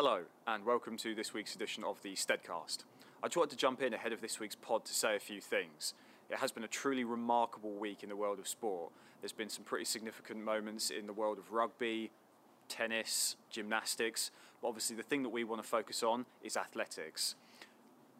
Hello, and welcome to this week's edition of the Steadcast. I just wanted to jump in ahead of this week's pod to say a few things. It has been a truly remarkable week in the world of sport. There's been some pretty significant moments in the world of rugby, tennis, gymnastics, but obviously the thing that we want to focus on is athletics.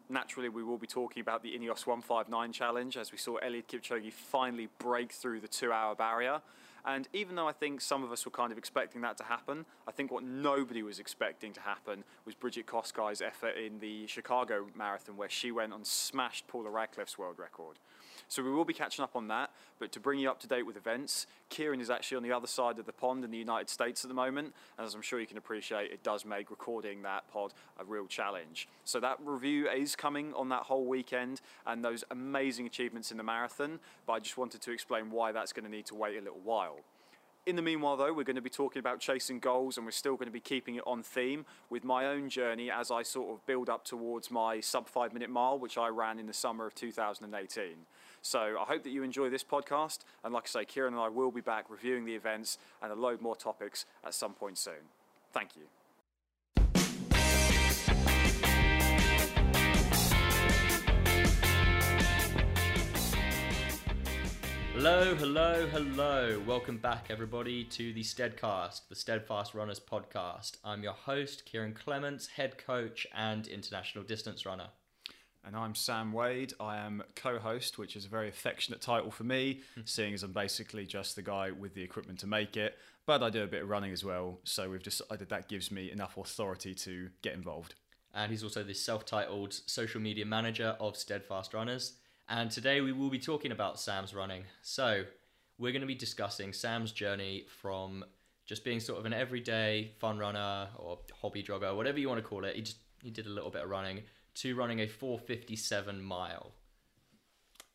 Naturally, we will be talking about the Ineos 159 challenge as we saw Eliud Kipchoge finally break through the two hour barrier. And even though I think some of us were kind of expecting that to happen, I think what nobody was expecting to happen was Brigid Kosgei's effort in the Chicago Marathon, where she went and smashed Paula Radcliffe's world record. So we will be catching up on that. But to bring you up to date with events, Kieran is actually on the other side of the pond in the United States at the moment. And as I'm sure you can appreciate, it does make recording that pod a real challenge. So that review is coming on that whole weekend and those amazing achievements in the marathon. But I just wanted to explain why that's going to need to wait a little while. In the meanwhile, though, we're going to be talking about chasing goals and we're still going to be keeping it on theme with my own journey as I sort of build up towards my sub five minute mile, which I ran in the summer of 2018. So I hope that you enjoy this podcast. And like I say, Kieran and I will be back reviewing the events and a load more topics at some point soon. Thank you. Hello, hello, hello. Welcome back, everybody, to the Steadcast, the Steadfast Runners podcast. I'm your host, Kieran Clements, head coach and international distance runner. And I'm Sam Wade. I am co host, which is a very affectionate title for me, hmm. seeing as I'm basically just the guy with the equipment to make it. But I do a bit of running as well, so we've decided that gives me enough authority to get involved. And he's also the self titled social media manager of Steadfast Runners. And today we will be talking about Sam's running. So, we're going to be discussing Sam's journey from just being sort of an everyday fun runner or hobby jogger, whatever you want to call it. He just he did a little bit of running to running a 457 mile.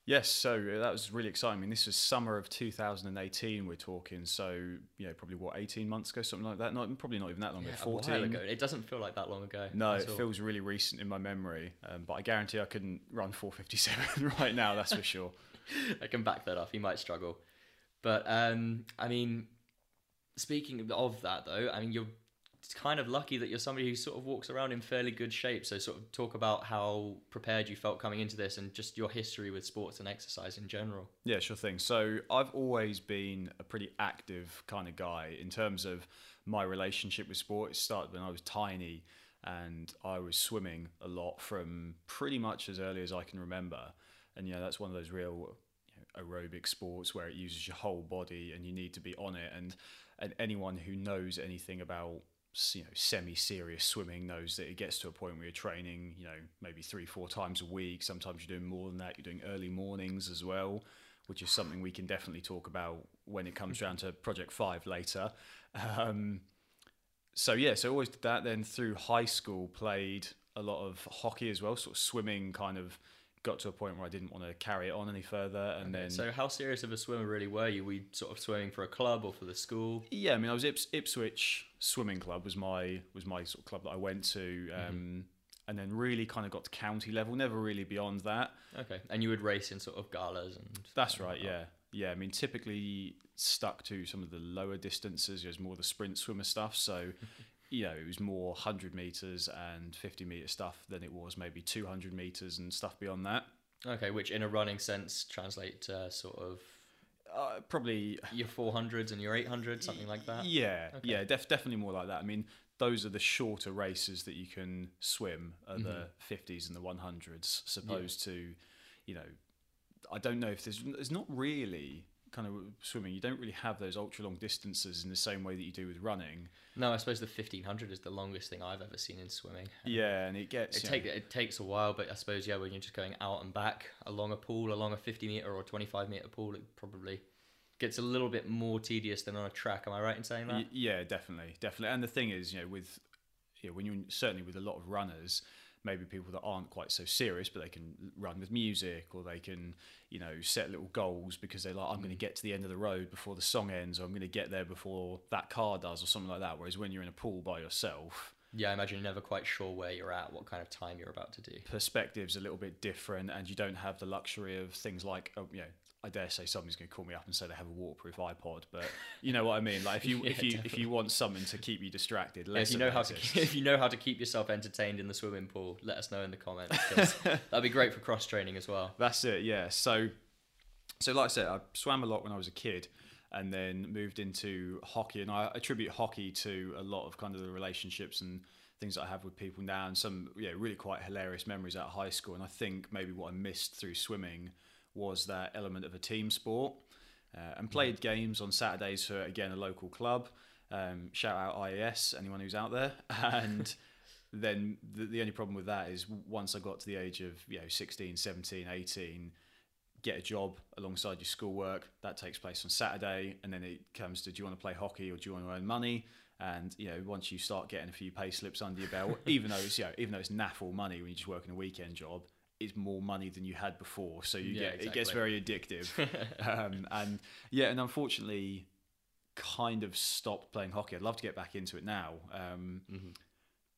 Yes, so uh, that was really exciting. I mean, this was summer of 2018. We're talking, so you know, probably what 18 months ago, something like that. Not probably not even that long ago. Yeah, a while 14 ago. It doesn't feel like that long ago. No, it all. feels really recent in my memory. Um, but I guarantee I couldn't run 457 right now. That's for sure. I can back that up. He might struggle, but um, I mean, speaking of that though, I mean, you're kind of lucky that you're somebody who sort of walks around in fairly good shape. So, sort of talk about how prepared you felt coming into this, and just your history with sports and exercise in general. Yeah, sure thing. So I've always been a pretty active kind of guy in terms of my relationship with sport. It started when I was tiny and I was swimming a lot from pretty much as early as I can remember. And, you know, that's one of those real aerobic sports where it uses your whole body and you need to be on it. And, and anyone who knows anything about you know semi-serious swimming knows that it gets to a point where you're training you know maybe three four times a week sometimes you're doing more than that you're doing early mornings as well which is something we can definitely talk about when it comes down to project 5 later um, so yeah so I always did that then through high school played a lot of hockey as well sort of swimming kind of got to a point where I didn't want to carry it on any further and then So, how serious of a swimmer really were you? Were you sort of swimming for a club or for the school? Yeah, I mean, I was Ips- Ipswich Swimming Club was my was my sort of club that I went to, um, and then really kind of got to county level. Never really beyond that. Okay, and you would race in sort of galas and. That's right. Yeah, yeah. I mean, typically stuck to some of the lower distances. There's more the sprint swimmer stuff. So, you know, it was more 100 meters and 50 meter stuff than it was maybe 200 meters and stuff beyond that. Okay, which in a running sense translate to sort of Uh, probably your 400s and your 800s, something like that. Yeah, Okay. yeah, def- definitely more like that. I mean, those are the shorter races that you can swim, are the Mm-hmm. fifties and the one hundreds, supposed to, you know, I don't know if there's there's not really kind of swimming. You don't really have those ultra long distances in the same way that you do with running. No, I suppose the 1500 is the longest thing I've ever seen in swimming. Yeah, and it gets It you take know, it takes a while, but I suppose yeah, when you're just going out and back along a pool, along a 50 meter or 25 meter pool, it probably gets a little bit more tedious than on a track. Am I right in saying that? Y- yeah, definitely, definitely. And the thing is, you know, with you know, when you're certainly with a lot of runners, maybe people that aren't quite so serious, but they can run with music or they can, you know, set little goals because they're like, I'm going to mm. get to the end of the road before the song ends, or I'm going to get there before that car does, or something like that. Whereas when you're in a pool by yourself, Yeah, I imagine you're never quite sure where you're at, what kind of time you're about to do. perspective's a little bit different, and you don't have the luxury of things like, oh, you know, I dare say somebody's going to call me up and say they have a waterproof iPod, but you know what I mean. Like if you Yeah, if you if you want something to keep you distracted, if you know how to if you know how to keep yourself entertained in the swimming pool, let us know in the comments. that'd be great for cross training as well. That's it, yeah. So, so like I said, I swam a lot when I was a kid, and then moved into hockey, and I attribute hockey to a lot of kind of the relationships and things that I have with people now, and some yeah really quite hilarious memories out of high school. And I think maybe what I missed through swimming was that element of a team sport, uh, and played games on Saturdays for again a local club. Um, shout out IAS, anyone who's out there, and then the, the only problem with that is once I got to the age of you know 16, 17, 18, get a job alongside your schoolwork. That takes place on Saturday, and then it comes to do you want to play hockey or do you want to earn money? And you know, once you start getting a few pay slips under your belt, even though it's you know, even though it's naffle money when you're just working a weekend job, it's more money than you had before. So you Yeah, get it gets very addictive. um, and yeah, and unfortunately, kind of stopped playing hockey. I'd love to get back into it now. Um, Mm-hmm.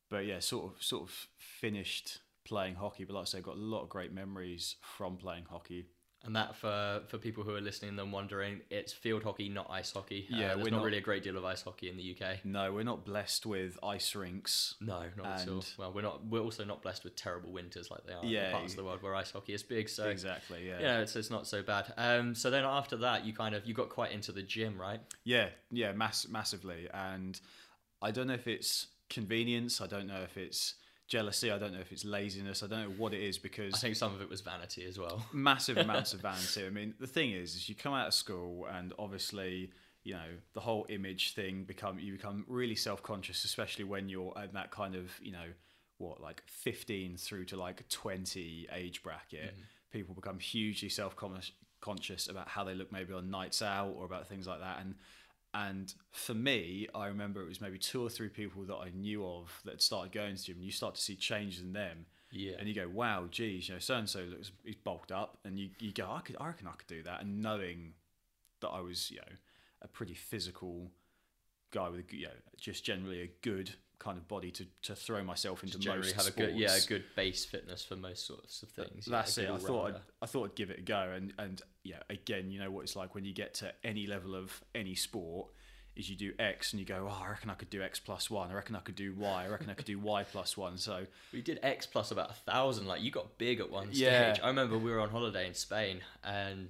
but yeah, sort of sort of finished playing hockey. But like I say, got a lot of great memories from playing hockey. And that for for people who are listening and wondering, it's field hockey, not ice hockey. Uh, Yeah, there's we're not, not- really a great deal of ice hockey in the UK. No, we're not blessed with ice rinks. No, not at all. Well, we're not. We're also not blessed with terrible winters like they are in Yeah, parts of the world where ice hockey is big. So exactly. Yeah. yeah, it's, it's not so bad. Um, so then after that, you kind of you got quite into the gym, right? Yeah. Yeah. Mass- massively. And I don't know if it's convenience. I don't know if it's jealousy. I don't know if it's laziness. I don't know what it is because I think some of it was vanity as well. massive amounts of vanity. I mean, the thing is, is you come out of school and obviously, you know, the whole image thing become you become really self conscious, especially when you're at that kind of, you know, what like 15 through to like 20 age bracket. Mm-hmm. People become hugely self conscious about how they look maybe on nights out or about things like that. And and for me, I remember it was maybe two or three people that I knew of that had started going to the gym. And you start to see changes in them Yeah. and you go, wow, geez, you know, so and so looks he's bulked up, and you, you go, I could, I reckon I could do that, and knowing that I was, you know, a pretty physical guy with, a, you know, just generally a good kind of body to, to throw myself into generally most have a sports. good yeah a good base fitness for most sorts of things. yeah, That's a it. I thought I'd. I thought I'd give it a go, and and yeah, again, you know what it's like when you get to any level of any sport. Is you do X and you go, oh, I reckon I could do X plus one. I reckon I could do Y. I reckon I could do Y plus one. So We did X plus about a thousand. Like you got big at one Yeah. stage. I remember we were on holiday in Spain, and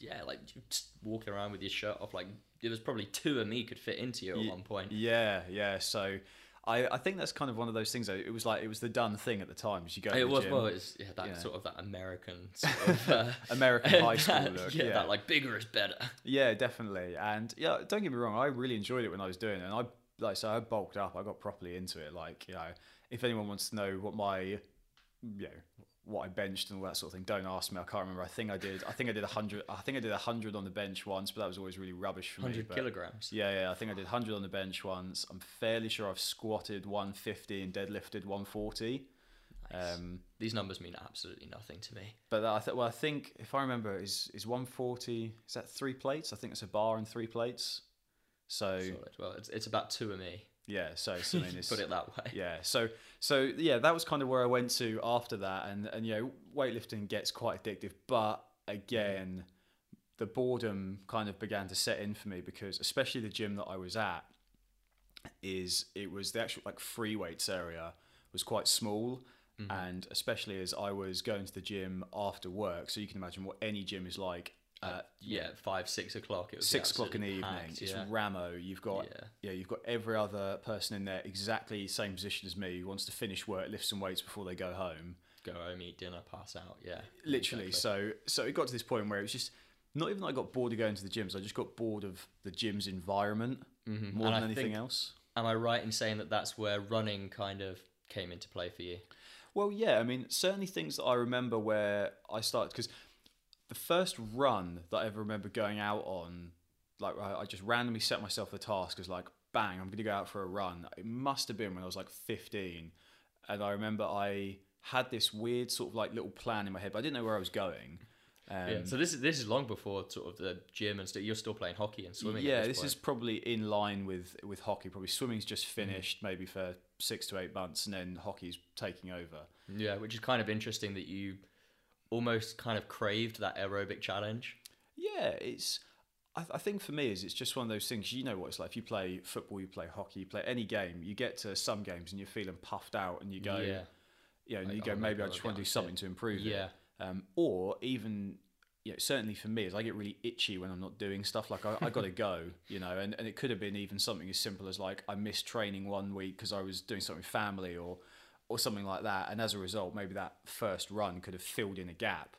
yeah, like just walking around with your shirt off. Like there was probably two of me could fit into you at one point. Yeah, yeah. So I, I think that's kind of one of those things. Though. It was like it was the done thing at the time. Is you go. to It the was gym, well, it's yeah, that sort of that American sort of uh, American high school that- look. yeah, Yeah, that like bigger is better. yeah, definitely. And yeah, don't get me wrong. I really enjoyed it when I was doing it. And I like so I bulked up. I got properly into it. Like you know, if anyone wants to know what my you know what I benched and all that sort of thing, don't ask me. I can't remember. I think I did. I think I did a hundred. I think I did a hundred on the bench once, but that was always really rubbish for me. Hundred kilograms. Yeah, yeah. I think I did 100 on the bench once. I'm fairly sure I've squatted 150 and deadlifted 140. Nice. Um, These numbers mean absolutely nothing to me. but I th- well, I think if I remember, is is 140? Is that three plates? I think it's a bar and three plates. So Solid. Well, it's, it's about two of me. yeah, so, so I mean, it's, Put it that way. yeah. So so yeah, that was kind of where I went to after that, and and you know, weightlifting gets quite addictive, but again, the boredom kind of began to set in for me because especially the gym that I was at is it was the actual like free weights area was quite small. Mm-hmm. And especially as I was going to the gym after work, so you can imagine what any gym is like. Uh, Yeah, five, six o'clock. It was six o'clock in the absolutely evening. packed, It's. Ramo. You've got Yeah. yeah. you've got every other person in there exactly same position as me who wants to finish work, lift some weights before they go home. Go home, eat dinner, pass out. Yeah, Literally. exactly. So so it got to this point where it was just not even that I got bored of going to the gyms. I just got bored of the gym's environment more And than I anything think- else. Am I right in saying that that's where running kind of came into play for you? Well, yeah. I mean, certainly things that I remember where I started because the first run that I ever remember going out on, like I, I just randomly set myself the task as like, bang, I'm going to go out for a run. It must have been when I was like 15, and I remember I had this weird sort of like little plan in my head, but I didn't know where I was going. Um, yeah. So this is this is long before sort of the gym and stuff. You're still playing hockey and swimming. yeah, at this this, is probably in line with with hockey. Probably swimming's just finished, maybe for six to eight months, and then hockey's taking over. yeah, which is kind of interesting that you almost kind of craved that aerobic challenge. Yeah, it's. I, I think for me is it's just one of those things. You know what it's like. If you play football, you play hockey, you play any game. You get to some games and you're feeling puffed out, and you go, Yeah. you know, and Like, you go, oh maybe I just want to do something to improve Yeah. it. Um, or even, you know, certainly for me, is I get really itchy when I'm not doing stuff. Like I, I got to go, you know, and, and it could have been even something as simple as like I missed training one week because I was doing something with family or or something like that, and as a result, maybe that first run could have filled in a gap.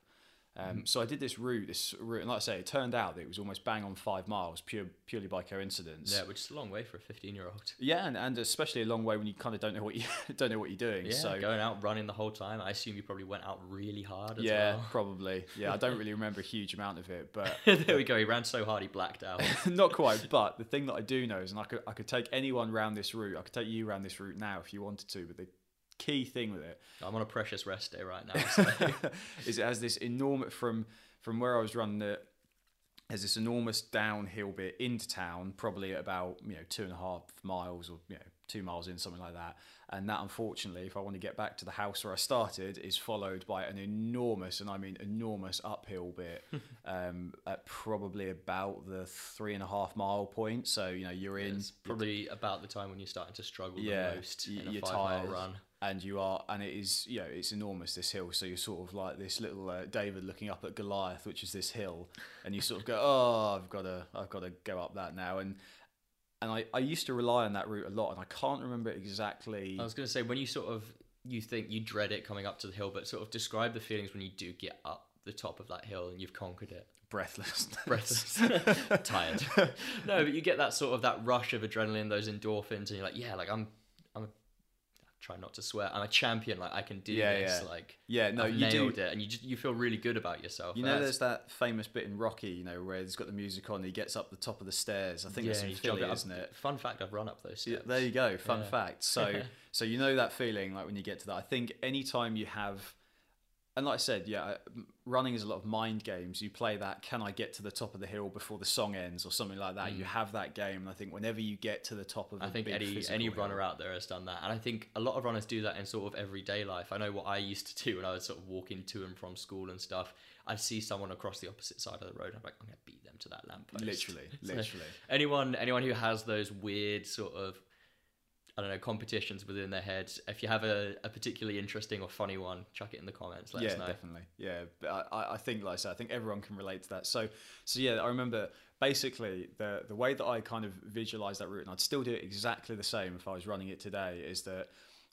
Um, Mm. So I did this route, this route, and like I say, it turned out that it was almost bang on five miles, pure purely by coincidence. Yeah, which is a long way for a 15 year old. Yeah, and, and especially a long way when you kind of don't know what you don't know what you're doing. Yeah, so going out running the whole time. I assume you probably went out really hard as yeah, well. probably. Yeah, I don't really remember a huge amount of it, but there we go. He ran so hard he blacked out. not quite. But the thing that I do know is, and I could I could take anyone round this route. I could take you round this route now if you wanted to. But the key thing with it I'm on a precious rest day right now. So. is it has this enormous from from where I was running it. There's this enormous downhill bit into town, probably at about you know two and a half miles or you know two miles in, something like that. And that, unfortunately, if I want to get back to the house where I started, is followed by an enormous, and I mean enormous, uphill bit um, at probably about the three and a half mile point. So you know you're in it's probably about the time when you're starting to struggle yeah, the most y- in a you're five tired, mile run. And you are, and it is, you know, it's enormous this hill. So you're sort of like this little uh, David looking up at Goliath, which is this hill, and you sort of go, oh, I've got to, I've got to go up that now, and and I, I used to rely on that route a lot, and I can't remember exactly. I was going to say when you sort of you think you dread it coming up to the hill, but sort of describe the feelings when you do get up the top of that hill and you've conquered it. breathless. Breathless, tired. No, but you get that sort of that rush of adrenaline, those endorphins, and you're like, yeah, like I'm, try not to swear. I'm a champion. Like I can do Yeah, this. yeah. Like yeah, no, I've you do. nailed it, and you just you feel really good about yourself. You know, there's that famous bit in Rocky, you know, where he's got the music on, he gets up the top of the stairs. I think that's in you jump Philly, up- isn't it? Fun fact: I've run up those steps. Yeah, there you go. Fun Yeah. fact. So, so you know that feeling like when you get to that. I think anytime you have, and like I said, yeah, running is a lot of mind games. You play that. Can I get to the top of the hill before the song ends, or something like that? You have that game, and I think whenever you get to the top of, Mm. I think big any any hill- runner out there has done that, and I think a lot of runners do that in sort of everyday life. I know what I used to do when I was sort of walking to and from school and stuff. I'd see someone across the opposite side of the road. I'm like, I'm gonna beat them to that lamppost. literally, So literally. anyone anyone who has those weird sort of I don't know competitions within their heads. If you have a, a particularly interesting or funny one, chuck it in the comments. Let yeah, us know. definitely. Yeah, but I- I, think, like I said, I think everyone can relate to that. So, so yeah, I remember basically the the way that I kind of visualized that route, and I'd still do it exactly the same if I was running it today. Is that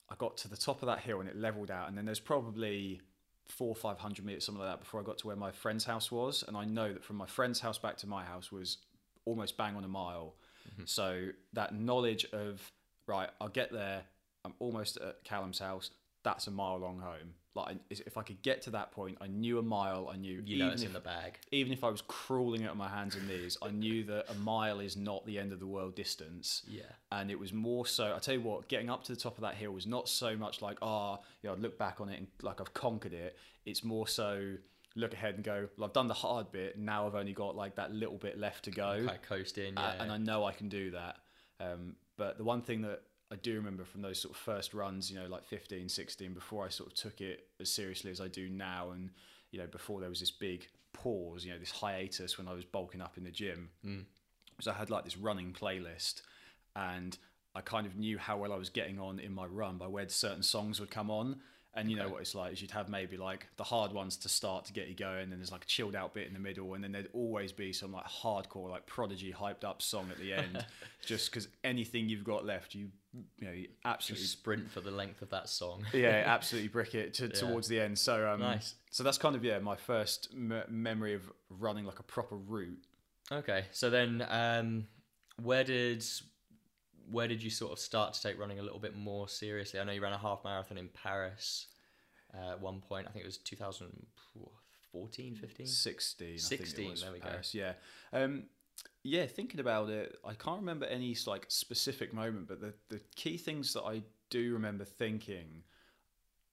I got to the top of that hill and it leveled out, and then there's probably four or five hundred meters, something like that, before I got to where my friend's house was, and I know that from my friend's house back to my house was almost bang on a mile. Mm-hmm. So that knowledge of right, I'll get there. I'm almost at Callum's house. That's a mile long home. Like if I could get to that point, I knew a mile. I knew You know it's if, in the bag. even if I was crawling it on my hands and knees, I knew that a mile is not the end of the world distance. Yeah. And it was more so. I tell you what, getting up to the top of that hill was not so much like, ah, you know, I'd look back on it and like I've conquered it. It's more so look ahead and go, well, I've done the hard bit. Now I've only got like that little bit left to go coasting. uh, Yeah. and I know I can do that. Um, but the one thing that I do remember from those sort of first runs, you know, like 15, 16, before I sort of took it as seriously as I do now, and you know, before there was this big pause, you know, this hiatus when I was bulking up in the gym, Mm. was I had like this running playlist, and I kind of knew how well I was getting on in my run by where certain songs would come on. And you know what it's like is you'd have maybe like the hard ones to start to get you going, and there's like a chilled out bit in the middle, and then there'd always be some like hardcore, like prodigy hyped up song at the end, just because anything you've got left, you you know, you absolutely Just sprint for the length of that song. yeah, absolutely brick it to, towards the end. So um, Nice. So that's kind of yeah my first me- memory of running like a proper route. Okay, so then um, where did where did you sort of start to take running a little bit more seriously? I know you ran a half marathon in Paris uh, at one point. I think it was 2014, 15. 16, I think 16, it was there we go. Yeah, um, yeah. Thinking about it, I can't remember any like specific moment, but the the key things that I do remember thinking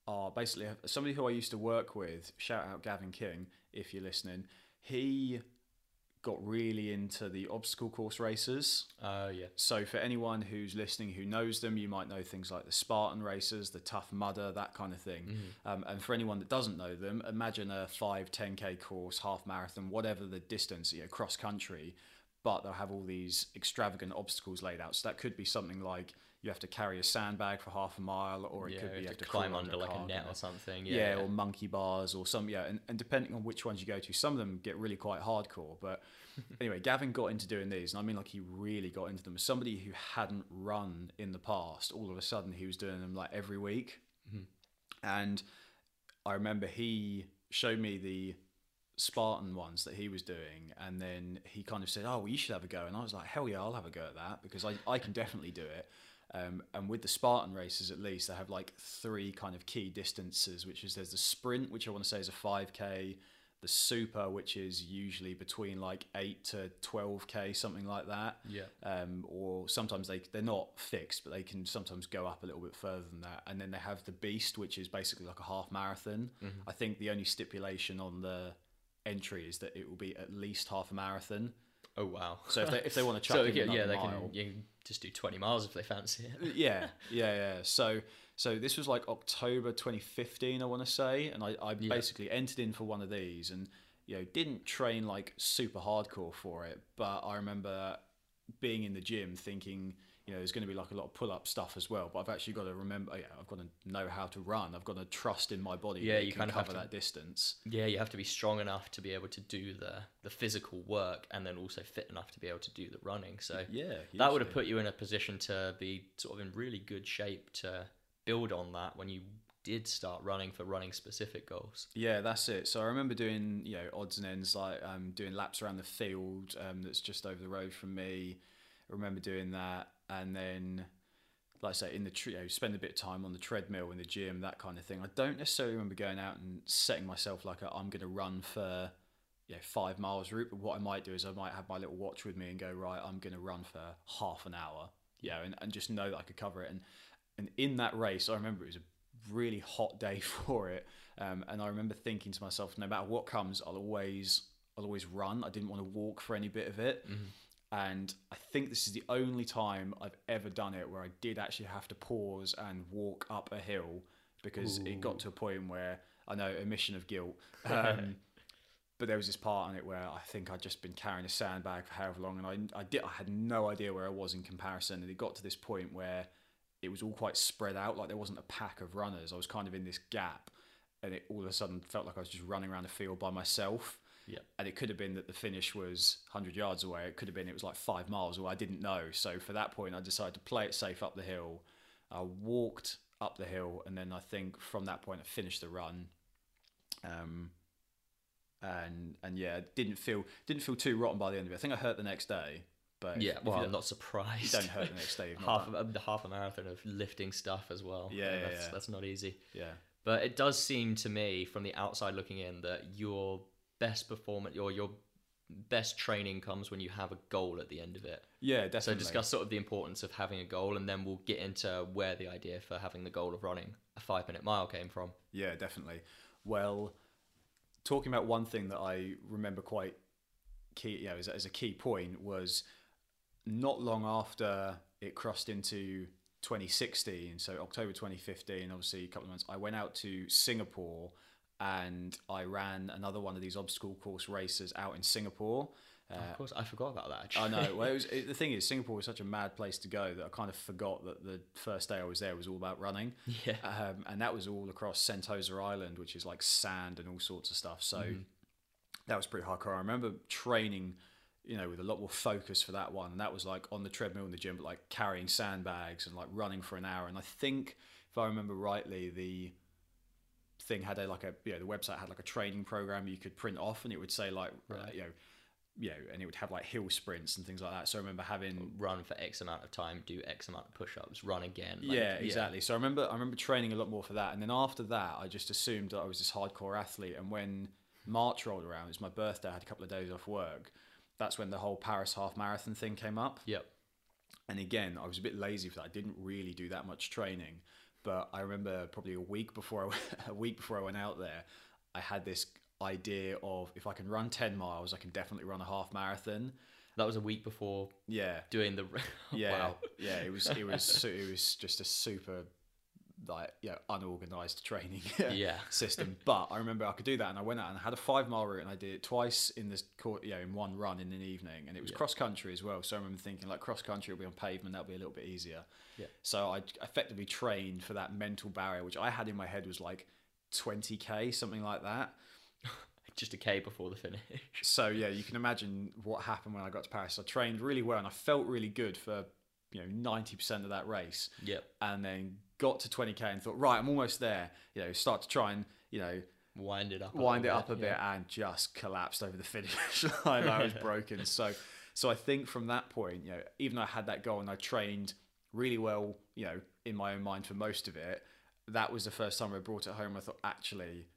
are basically somebody who I used to work with. Shout out Gavin King if you're listening. He got really into the obstacle course races. Oh yeah. So for anyone who's listening who knows them, you might know things like the Spartan races, the Tough Mudder, that kind of thing. Um, and for anyone that doesn't know them, imagine a 5, 10k course, half marathon, whatever the distance, you know, cross country, but they'll have all these extravagant obstacles laid out. So that could be something like you have to carry a sandbag for half a mile, or it Yeah, could be you you have to crawl climb under like a net or something. Yeah, Yeah, or monkey bars or some yeah, and, and depending on which ones you go to, some of them get really quite hardcore. But anyway, Gavin got into doing these, and I mean like he really got into them. As somebody who hadn't run in the past, all of a sudden he was doing them like every week. Mm-hmm. And I remember he showed me the Spartan ones that he was doing, and then he kind of said, "Oh, well, you should have a go." And I was like, "Hell yeah, I'll have a go at that because I, I can definitely do it." Um, and with the Spartan races, at least they have like three kind of key distances, which is there's the sprint, which I want to say is a five k, the super, which is usually between like eight to twelve k, something like that. Yeah. Um, or sometimes they they're not fixed, but they can sometimes go up a little bit further than that. And then they have the beast, which is basically like a half marathon. I think the only stipulation on the entry is that it will be at least half a marathon. Oh wow. So if they if they want to chuck so in yeah, yeah, they mile, can you can just do twenty miles if they fancy it. yeah, yeah, yeah. So so this was like October 2015, I want to say, and I, I Yeah. basically entered in for one of these, and you know didn't train like super hardcore for it, but I remember being in the gym thinking. You know, there's going to be like a lot of pull-up stuff as well, but I've actually got to remember. Yeah, I've got to know how to run. I've got to trust in my body. Yeah, you can kind of cover to- that distance. Yeah, you have to be strong enough to be able to do the the physical work, and then also fit enough to be able to do the running. So Yeah, that would have put you in a position to be sort of in really good shape to build on that when you did start running for running specific goals. Yeah, that's it. So I remember doing you know odds and ends like um, doing laps around the field um, that's just over the road from me. I remember doing that, and then like I say in the you know, spend a bit of time on the treadmill in the gym, that kind of thing. I don't necessarily remember going out and setting myself like I'm going to run for you know five miles route. But what I might do is I might have my little watch with me and go right, I'm going to run for half an hour, you know, and, and just know that I could cover it. And and in that race, I remember it was a really hot day for it, um, and I remember thinking to myself, no matter what comes, I'll always I'll always run. I didn't want to walk for any bit of it. And I think this is the only time I've ever done it where I did actually have to pause and walk up a hill because it got to a point where I know emission of guilt. Um, but there was this part on it where I think I'd just been carrying a sandbag for however long, and I, I did I had no idea where I was in comparison, and it got to this point where it was all quite spread out, like there wasn't a pack of runners. I was kind of in this gap, and it all of a sudden felt like I was just running around the field by myself. Yeah. And it could have been that the finish was 100 yards away. It could have been it was like five miles away. I didn't know. So for that point, I decided to play it safe up the hill. I walked up the hill, and then I think from that point, I finished the run. Um, and and yeah, didn't feel didn't feel too rotten by the end of it. I think I hurt the next day, but Yeah, if well, I'm don't- surprised. you don't hurt the next day. Half a, the half a marathon of lifting stuff as well. Yeah, yeah, that's, yeah. that's not easy. yeah. But it does seem to me, from the outside looking in, that your best performance or your best training comes when you have a goal at the end of it. Yeah, definitely. So discuss sort of the importance of having a goal, and then we'll get into where the idea for having the goal of running a five minute mile came from. Yeah, definitely. Well, talking about one thing that I remember quite key, you know, as, as a key point was not long after it crossed into 2016, so October 2015, obviously a couple of months, I went out to Singapore and I ran another one of these obstacle course races out in Singapore. Uh, of course, I forgot about that. Actually. I know. Well, it was, it, the thing is, Singapore was such a mad place to go that I kind of forgot that the first day I was there was all about running. Yeah. Um, and that was all across Sentosa Island, which is like sand and all sorts of stuff. So that was pretty hardcore. I remember training, you know, with a lot more focus for that one. And that was like on the treadmill in the gym, but like carrying sandbags and like running for an hour. And I think, if I remember rightly, the thing had a like a you know the website had like a training program you could print off and it would say like uh, you know you know and it would have like hill sprints and things like that so i remember having Run for X amount of time, do X amount of push ups, run again. like, yeah, exactly. So I remember I remember training a lot more for that, and then after that, I just assumed that I was this hardcore athlete. And when March rolled around, it was my birthday. I had a couple of days off work. That's when the whole Paris half marathon thing came up. Yep. And again, I was a bit lazy for that. I didn't really do that much training, but I remember probably a week before I went, a week before I went out there, I had this idea of if I can run 10 miles, I can definitely run a half marathon. That was a week before Yeah. doing the. Yeah. wow. Yeah. It was, it was, it was just a super, like, yeah, unorganized training Yeah. system. But I remember I could do that. And I went out and I had a five mile route and I did it twice in this, court, you know, in one run in an evening. And it was Yeah. cross country as well. So I remember thinking, like, cross country will be on pavement. That'll be a little bit easier. Yeah. So I effectively trained for that mental barrier, which I had in my head was like 20k, something like that. Just a K before the finish. So yeah, you can imagine what happened when I got to Paris. I trained really well and I felt really good for you know 90% of that race, Yep. and then got to 20k and thought, right, I'm almost there. You know, start to try and you know Wind it up. wind it up a bit and just collapsed over the finish line. I was broken. So, so I think from that point, you know, even though I had that goal and I trained really well, you know, in my own mind for most of it, that was the first time I brought it home. I thought, actually,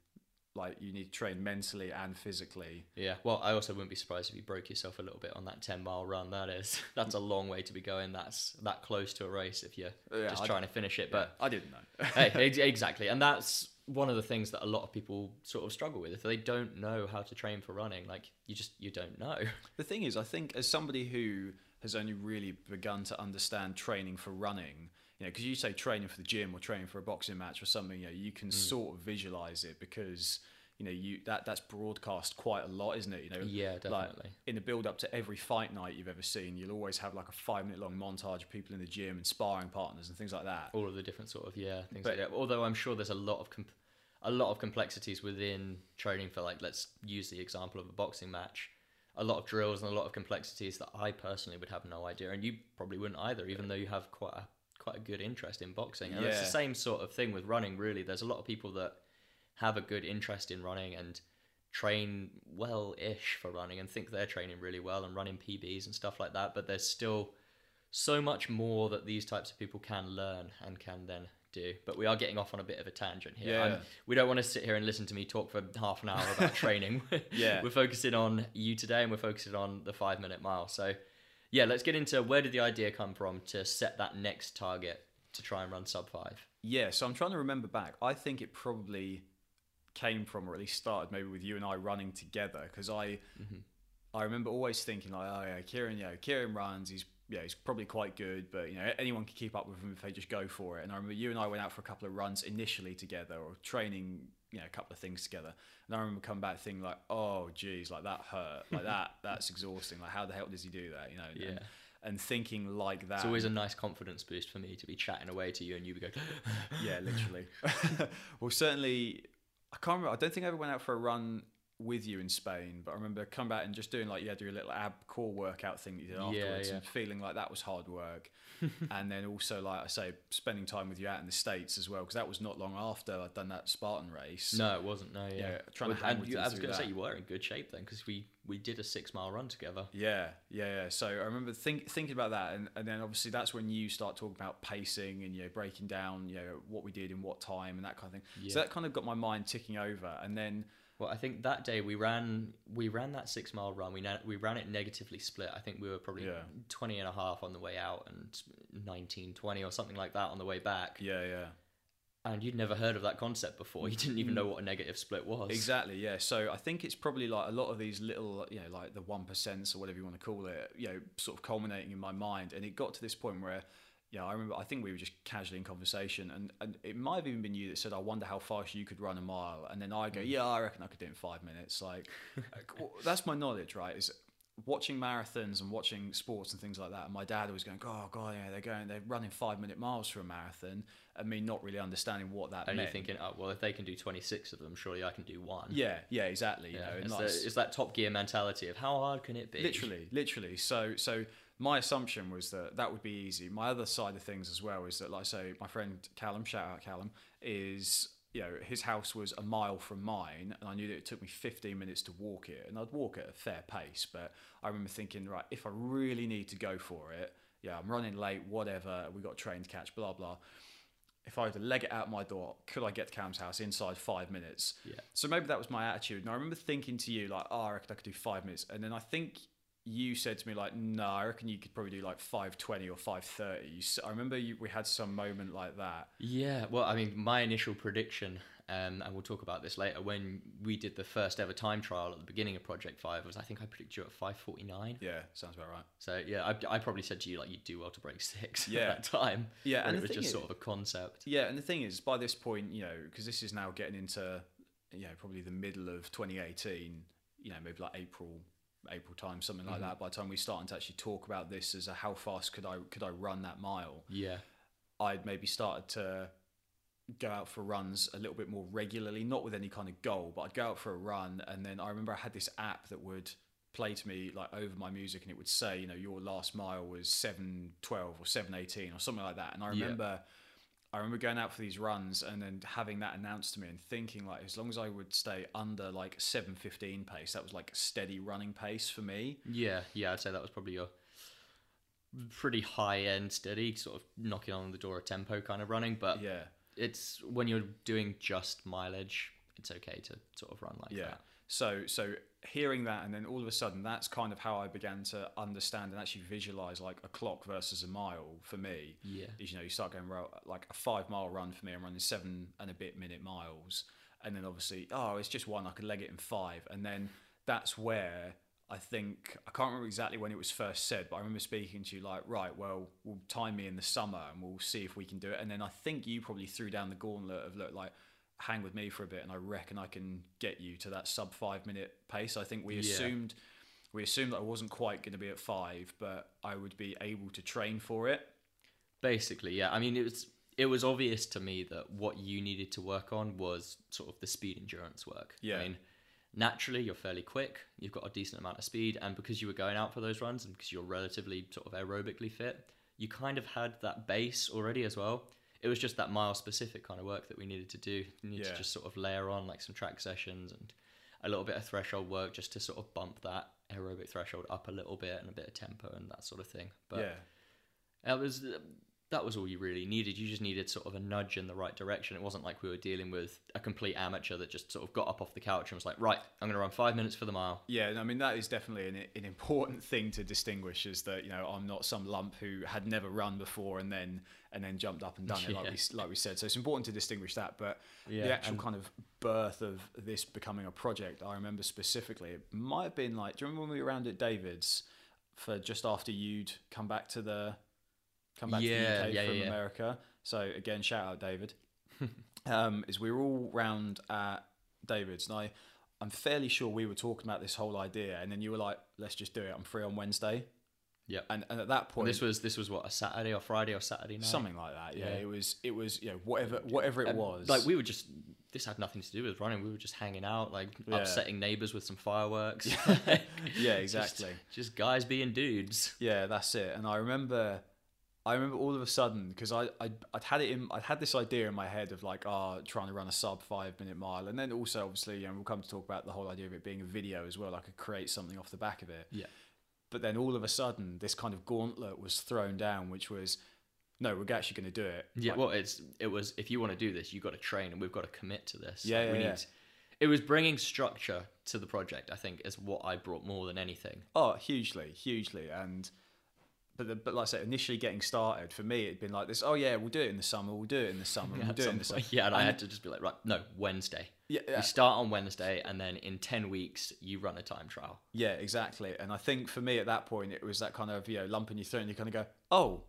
like you need to train mentally and physically. Yeah, well, I also wouldn't be surprised if you broke yourself a little bit on that ten mile run. That is, that's a long way to be going. That's that close to a race if you're Yeah, just I- trying to finish it. But I didn't know. hey, exactly, and that's one of the things that a lot of people sort of struggle with if they don't know how to train for running. Like you just you don't know. The thing is, I think as somebody who has only really begun to understand training for running, you know, because you say training for the gym or training for a boxing match or something, you know, you Mm. can sort of visualize it because you know you that that's broadcast quite a lot, isn't it? You know, Yeah, like, definitely. in the build up to every fight night you've ever seen, you'll always have like a five minute long montage of people in the gym and sparring partners and things like that. All of the different sort of yeah things. But- like that. Although I'm sure there's a lot of comp- a lot of complexities within training for like let's use the example of a boxing match. A lot of drills and a lot of complexities that I personally would have no idea, and you probably wouldn't either, even though you have quite a quite a good interest in boxing. And it's the same sort of thing with running. Really, there's a lot of people that have a good interest in running and train well-ish for running and think they're training really well and running PBs and stuff like that. But there's still so much more that these types of people can learn and can then do. But we are getting off on a bit of a tangent here. Yeah. I'm- we don't want to sit here and listen to me talk for half an hour about training. Yeah. we're focusing on you today and we're focusing on the five minute mile. So, yeah, let's get into where did the idea come from to set that next target to try and run sub five? Yeah, so I'm trying to remember back. I think it probably came from, or at least started, maybe with you and I running together. Because I, mm-hmm. I remember always thinking like, oh yeah, Kieran, you know, Kieran runs. He's yeah, he's probably quite good, but you know, anyone can keep up with him if they just go for it. And I remember you and I went out for a couple of runs initially together, or training, you know, a couple of things together. And I remember coming back thinking like, oh geez, like that hurt, like that, that's exhausting. Like how the hell does he do that? You know? And, Yeah. and thinking like that. It's always a nice confidence boost for me to be chatting away to you and you be going, yeah, literally. well, certainly, I can't remember. I don't think I ever went out for a run with you in Spain, but I remember coming back and just doing like you had your little ab core workout thing that you did afterwards, yeah. and feeling like that was hard work. and then also, like I say, spending time with you out in the states as well, because that was not long after I'd done that Spartan race. no, it wasn't. No, yeah. Yeah, trying to hang with you, I was going to say you were in good shape then because we, we did a six mile run together. Yeah, yeah, yeah. So I remember think, thinking about that, and, and then obviously that's when you start talking about pacing and you know breaking down you know what we did in what time and that kind of thing. So that kind of got my mind ticking over, and then Well, I think that day we ran we ran that six mile run. We na- we ran it negatively split. I think we were probably Yeah. 20 and a half on the way out and 19, 20 or something like that on the way back. yeah, yeah. And you'd never heard of that concept before. You didn't even mm. know what a negative split was. Exactly, yeah. So I think it's probably like a lot of these little, you know, like the one percents or whatever you want to call it, you know, sort of culminating in my mind. And it got to this point where, yeah, I remember. I think we were just casually in conversation, and, and it might have even been you that said, "I wonder how fast you could run a mile," and then I go, mm. "Yeah, I reckon I could do it in five minutes." Like, that's my knowledge, right? Is watching marathons and watching sports and things like that. And my dad was going, "Oh God, yeah, they're going, they're running five minute miles for a marathon," and me not really understanding what that And you're thinking, oh, well, if they can do 26 of them, surely I can do one. Yeah, yeah, exactly. You Yeah, know, it's, the, it's that Top Gear mentality of how hard can it be? literally, literally. So, so my assumption was that that would be easy. My other side of things as well is that, like I say, my friend Callum, shout out Callum, is you know his house was a mile from mine, and I knew that it took me 15 minutes to walk it, and I'd walk at a fair pace. But I remember thinking, right, if I really need to go for it, yeah, I'm running late, whatever. We got a train to catch, blah blah. If I were to leg it out my door, could I get to Cam's house inside five minutes? Yeah. So maybe that was my attitude. And I remember thinking to you, like, oh, I reckon I could do five minutes. And then I think you said to me like, "No, I reckon you could probably do like five twenty or five 30. I remember you, we had some moment like that. Yeah, well, I mean, my initial prediction, um, and we'll talk about this later, when we did the first ever time trial at the beginning of Project Five, was I think I predicted you at five forty nine. Yeah, sounds about right. So yeah, I, I probably said to you like you'd do well to break six Yeah. at that time. Yeah, and it was just is- sort of a concept. Yeah, and the thing is, by this point, you know, because this is now getting into, you know, probably the middle of 2018, you know, maybe like April, April time, something like mm-hmm. that. By the time we starting to actually talk about this as a how fast could I could I run that mile, Yeah, I'd maybe started to go out for runs a little bit more regularly, not with any kind of goal, but I'd go out for a run, and then I remember I had this app that would play to me like over my music, and it would say, you know, your last mile was seven twelve or seven eighteen or something like that, and I Yeah. I remember going out for these runs and then having that announced to me and thinking like as long as I would stay under like 7:15 pace that was like steady running pace for me. yeah, yeah. I'd say that was probably your pretty high end, steady, sort of knocking on the door of tempo kind of running. But Yeah. it's when you're doing just mileage, it's okay to sort of run like yeah that. So so hearing that and then all of a sudden that's kind of how i began to understand and actually visualize like a clock versus a mile for me Yeah. is you know you start going like a five mile run for me i'm running seven and a bit minute miles. And then obviously oh it's just one i could leg it in five. And then that's where i think i can't remember exactly when it was first said but i remember speaking to you like right well we'll time me in the summer and we'll see if we can do it. And then i think you probably threw down the gauntlet of look like hang with me for a bit and I reckon I can get you to that sub five minute pace. I think we Yeah. assumed we assumed that I wasn't quite going to be at five, but I would be able to train for it. Basically, yeah. I mean, it was it was obvious to me that what you needed to work on was sort of the speed endurance work. Yeah. I mean, naturally you're fairly quick. You've got a decent amount of speed, and because you were going out for those runs and because you're relatively sort of aerobically fit, you kind of had that base already as well. It was just that mile specific kind of work that we needed to do. You need Yeah. to just sort of layer on like some track sessions and a little bit of threshold work just to sort of bump that aerobic threshold up a little bit and a bit of tempo and that sort of thing. But yeah, that was that was all you really needed. You just needed sort of a nudge in the right direction. It wasn't like we were dealing with a complete amateur that just sort of got up off the couch and was like, "Right, I'm going to run five minutes for the mile." yeah. and I mean that is definitely an, an important thing to distinguish is that you know I'm not some lump who had never run before and then and then jumped up and done it like Yeah. we like we said. So it's important to distinguish that, but Yeah, the actual kind of birth of this becoming a project, I remember specifically. It might have been like, do you remember when we were around at David's for just after you'd come back to the come back Yeah, to the UK yeah, from yeah. America? So again, shout out David. um, is we were all round at David's, and I, I'm fairly sure we were talking about this whole idea, and then you were like, "Let's just do it. I'm free on Wednesday." Yeah. And and at that point, This was this was what a Saturday or Friday or Saturday night. something like that. Yeah, Yeah. it was it was you know whatever whatever it And, was. Like we were just this had nothing to do with running. We were just hanging out, like Yeah. upsetting neighbors with some fireworks. yeah, Just- exactly. Just, guys being dudes. Yeah, that's it. And I remember, I remember all of a sudden because I I'd, I'd had it in I'd had this idea in my head of like ah trying to run a sub five minute mile, and then also obviously you know we'll come to talk about the whole idea of it being a video as well. I could create something off the back of it. Yeah. But then all of a sudden, this kind of gauntlet was thrown down, which was, no, we're actually going to do it. Yeah, Like, well, it's it was if you want to do this, you've got to train, and we've got to commit to this. Yeah, Like, we yeah, need. It was bringing structure to the project. I think is what I brought more than anything. Oh, hugely, hugely, and but the, but like I said, initially getting started for me, it'd been like this. Oh yeah, we'll do it in the summer. We'll do it in the summer. we'll do it in the summer. Yeah, and, I had to just be like, right, no, Wednesday. Yeah, We start on Wednesday, and then in ten weeks you run a time trial. yeah, exactly. And I think for me at that point, it was that kind of you know lump in your throat, and you kind of go, oh,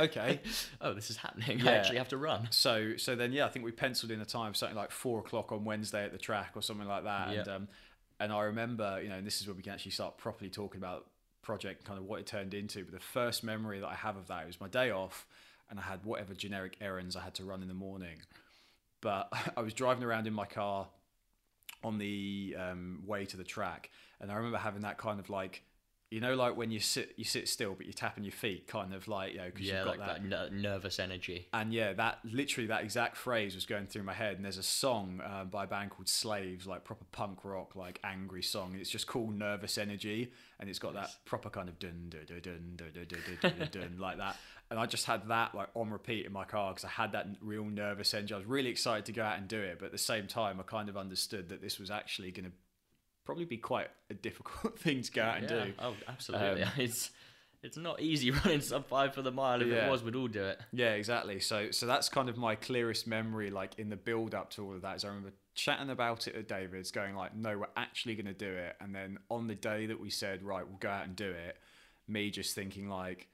okay. Oh, this is happening. I actually have to run. so so then yeah, I think we penciled in a time something like four o'clock on Wednesday at the track or something like that. And Yeah. um, and I remember you know, and this is where we can actually start properly talking about project kind of what it turned into. But the first memory that I have of that was my day off, and I had whatever generic errands I had to run in the morning. But I was driving around in my car on the um, way to the track, and I remember having that kind of like. You know, like when you sit, you sit still, but you're tapping your feet, kind of like, you know, because Yeah, you've got like that that, ner- nervous energy. and yeah, that literally that exact phrase was going through my head. And there's a song uh, by a band called Slaves, like proper punk rock, like angry song. It's just called Nervous Energy, and it's got that proper kind of dun dun dun dun dun dun dun dun, dun, dun like that. And I just had that like on repeat in my car because I had that real nervous energy. I was really excited to go out and do it, but at the same time, I kind of understood that this was actually going to probably be quite a difficult thing to go out and yeah. do. Oh, absolutely. Um, it's it's not easy running sub five for the mile. If Yeah. it was, we'd all do it. Yeah, exactly. So so that's kind of my clearest memory, like in the build up to all of that. Is I remember chatting about it at David's, going like, "No, we're actually going to do it." And then on the day that we said, "Right, we'll go out and do it," me just thinking like,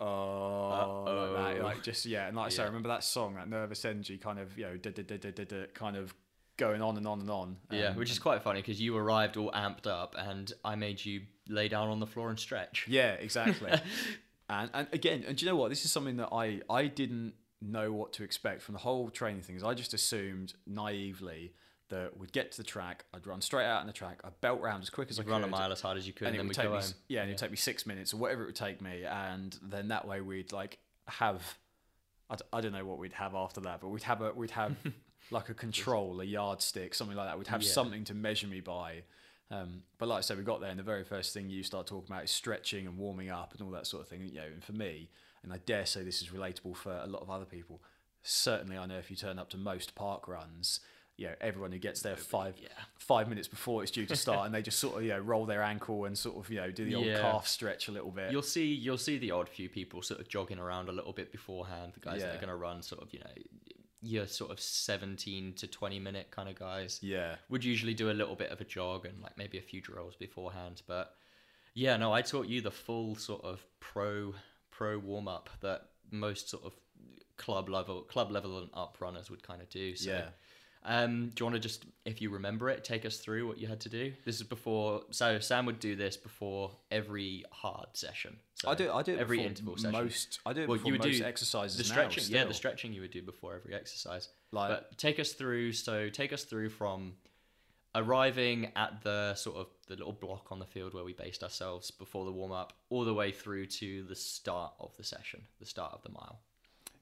"Oh, like, that, like just yeah." And like I say, I remember that song, that nervous energy, kind of you know, da da da da da da, kind of going on and on and on. Yeah, Um, which is quite funny because you arrived all amped up, and I made you lay down on the floor and stretch. Yeah, exactly. and and again, and do you know what? This is something that I I didn't know what to expect from the whole training thing. Is I just assumed naively that we'd get to the track, I'd run straight out on the track, I'd belt round as quick as I You'd could, run a mile as hard as you could, and and, then we'd take go me home. yeah, and it'd take me six minutes or whatever it would take me, and then that way we'd like have. I, d- I don't know what we'd have after that, but we'd have a we'd have like a control, a yardstick, something like that. We'd have Yeah. something to measure me by. Um, but like I said, we got there, and the very first thing you start talking about is stretching and warming up and all that sort of thing. You know, and for me, and I dare say this is relatable for a lot of other people. Certainly, I know if you turn up to most park runs, you know, everyone who gets there five Yeah. five minutes before it's due to start, and they just sort of you know roll their ankle and sort of you know do the old Yeah. calf stretch a little bit. You'll see, you'll see the odd few people sort of jogging around a little bit beforehand. The guys that are going to run sort of, you know, your sort of seventeen to twenty minute kind of guys. yeah, Would usually do a little bit of a jog and like maybe a few drills beforehand, but yeah, no, I taught you the full sort of pro pro warm up that most sort of club level club level and up runners would kind of do. So Yeah. Um, do you want to just, if you remember it, take us through what you had to do? This is before. So Sam would do this before every hard session. So I do. I do it every interval session. Most I do it Well, before you would most do exercises. the now stretching. yeah, the stretching you would do before every exercise. Like But take us through. So take us through from arriving at the sort of the little block on the field where we based ourselves before the warm up, all the way through to the start of the session, the start of the mile.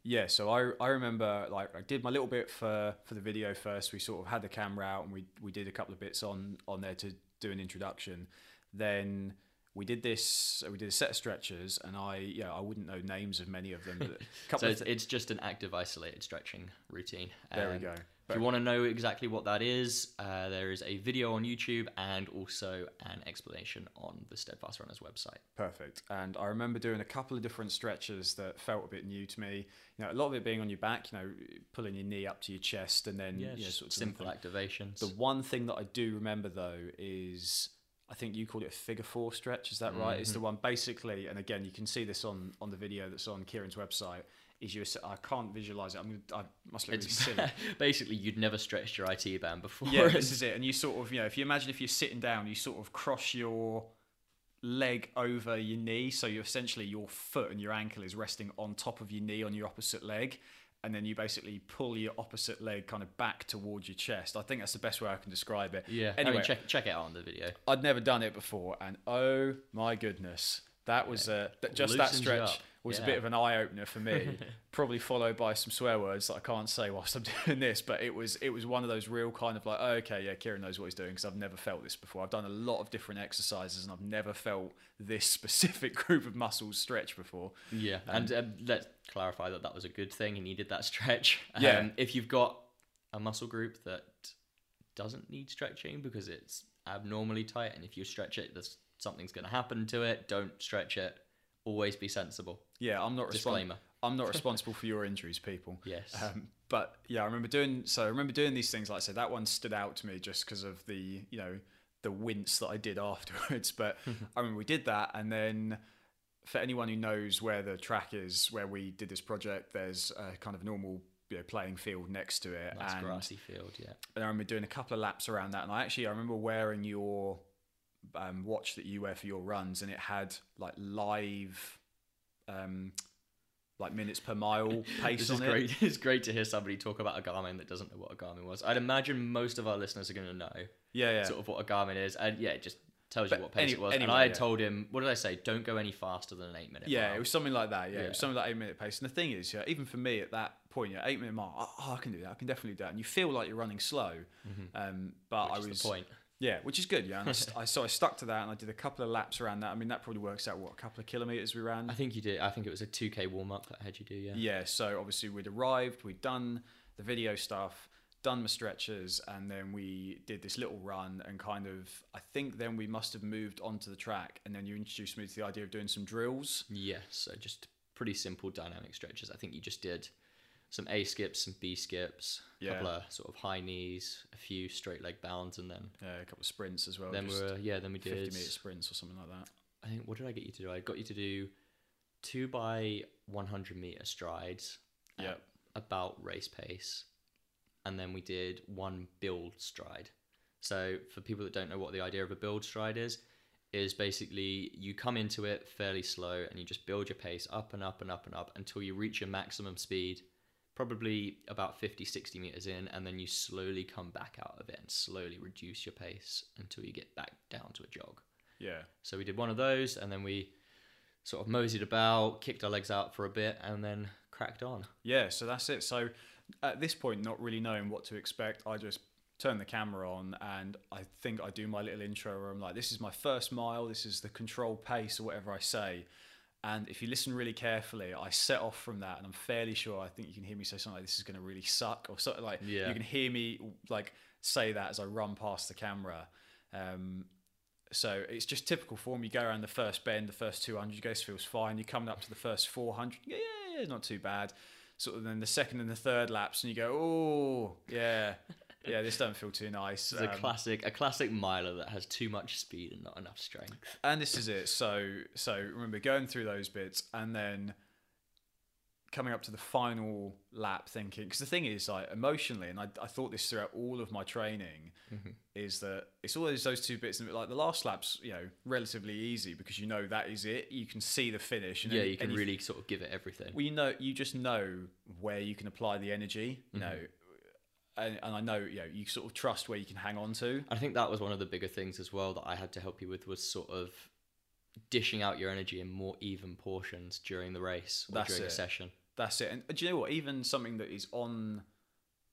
Yeah, so I I remember like I did my little bit for for the video first. We sort of had the camera out and we we did a couple of bits on on there to do an introduction. Then we did this. We did a set of stretchers, and I yeah I wouldn't know names of many of them. But a couple So it's, thi- it's just an active isolated stretching routine. there we Um, If you want to know exactly what that is, uh, there is a video on YouTube and also an explanation on the Steadfast Runners website. Perfect. And I remember doing a couple of different stretches that felt a bit new to me. You know, a lot of it being on your back. You know, pulling your knee up to your chest, and then Yeah, you know, sort of simple activations. The one thing that I do remember though is I think you called it a figure four stretch. Is that right? It's the one basically, and again, you can see this on on the video that's on Kieran's website. Is you? I can't visualize it. I'm. Gonna, I must look really silly. basically you'd never stretched your IT band before. Yeah, this is it. And you sort of, you know, if you imagine if you're sitting down, you sort of cross your leg over your knee, so you essentially your foot and your ankle is resting on top of your knee on your opposite leg, and then you basically pull your opposite leg kind of back towards your chest. I think that's the best way I can describe it. yeah. Anyway, I mean, check check it out on the video. I'd never done it before, and oh my goodness, that was uh, that just that stretch was a bit of an eye opener for me. Probably followed by some swear words that I can't say whilst I'm doing this, but it was it was one of those real kind of like, oh, okay, yeah, Kieran knows what he's doing because I've never felt this before. I've done a lot of different exercises, and I've never felt this specific group of muscles stretch before. Yeah, and um, let's clarify that that was a good thing. He needed that stretch. Yeah. Um, if you've got a muscle group that doesn't need stretching because it's abnormally tight, and if you stretch it, there's something's going to happen to it. Don't stretch it. Always be sensible. Yeah, I'm not Disclaimer. I'm not responsible for your injuries, people. Yes. Um, but yeah, I remember doing so. I remember doing these things. Like I said, that one stood out to me just because of the you know the wince that I did afterwards. But I remember we did that, and then for anyone who knows where the track is, where we did this project, there's a kind of normal you know, playing field next to it, nice and, grassy field. Yeah. and I remember doing a couple of laps around that. And I actually I remember wearing your um, watch that you wear for your runs, and it had like live. Um, like minutes per mile pace This on is it. great. It's great to hear somebody talk about a Garmin that doesn't know what a Garmin was. I'd imagine most of our listeners are going to know Yeah, yeah. sort of what a Garmin is, and yeah, it just tells But you what pace any- it was. and I had yeah. told him, what did I say? Don't go any faster than an eight minute. Yeah, mile. it was something like that. Yeah, it Yeah. was something like eight minute pace. And the thing is, yeah, even for me at that point, yeah, eight minute mile, oh, I can do that. I can definitely do that. And you feel like you're running slow, um, but which I was the point. Yeah, which is good. Yeah, and I, st- I so I stuck to that, and I did a couple of laps around that. I mean, that probably works out what a couple of kilometers we ran. I think you did. I think it was a two k warm up that I had you do. Yeah. Yeah, so obviously we'd arrived, we'd done the video stuff, done my stretchers, and then we did this little run, and kind of, I think then we must have moved onto the track, and then you introduced me to the idea of doing some drills. Yes, so just pretty simple dynamic stretches. I think you just did some A skips, some B skips, a couple of sort of high knees, a few straight leg bounds, and then Yeah, a couple of sprints as well. then we're yeah then we did 50 did minute sprints or something like that. I think what did I get you to do? I got you to do two by one hundred meter strides. at About race pace, and then we did one build stride. So for people that don't know what the idea of a build stride is, is basically you come into it fairly slow and you just build your pace up and up and up and up until you reach your maximum speed, probably about 50, 60 meters in, and then you slowly come back out of it and slowly reduce your pace until you get back down to a jog. Yeah. So we did one of those, and then we sort of moseyed about, kicked our legs out for a bit, and then cracked on. Yeah, so that's it. So at this point, not really knowing what to expect, I just turn the camera on and I think I do my little intro where I'm like, this is my first mile, this is the control pace or whatever I say. And if you listen really carefully, I set off from that and I'm fairly sure I think you can hear me say something like this is going to really suck or something like Yeah. you can hear me like say that as I run past the camera. Um, so it's just typical form. You go around the first bend, the first 200, you go, this feels fine. You're coming up to the first 400, yeah, yeah, yeah, not too bad. Sort of then the second and the third laps, and you go, oh, yeah, yeah, this don't feel too nice. It's a Um, classic, a classic miler that has too much speed and not enough strength. and this is it. So, so remember going through those bits, and then coming up to the final lap, thinking because the thing is, like emotionally, and I, I thought this throughout all of my training, Mm-hmm. is that it's always those two bits, and like the last lap's, you know, relatively easy because you know that is it. You can see the finish. And yeah, any- you can really sort of give it everything. Well, you know, you just know where you can apply the energy. You Mm-hmm. know, and, and I know, you know, you sort of trust where you can hang on to. I think that was one of the bigger things as well that I had to help you with was sort of dishing out your energy in more even portions during the race or That's during a it. session. That's it. And do you know what? Even something that is on,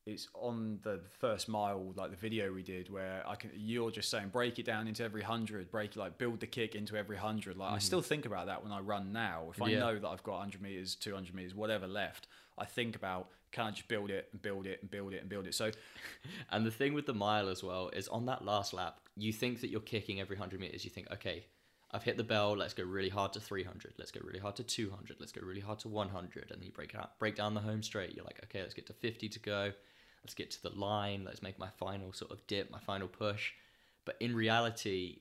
it's on the first mile, like the video we did, where I can. You're just saying break it down into every hundred, break like build the kick into every hundred. Like I mm-hmm. still think about that when I run now. If I Yeah. know that I've got 100 meters, 200 meters, whatever left, I think about can I just build it and build it and build it and build it. So And the thing with the mile as well is on that last lap, you think that you're kicking every 100 meters. You think, okay, I've hit the bell. Let's go really hard to 300. Let's go really hard to 200. Let's go really hard to 100. And then you break out, break down the home straight. You're like, okay, let's get to 50 to go. Let's get to the line. Let's make my final sort of dip, my final push. But in reality,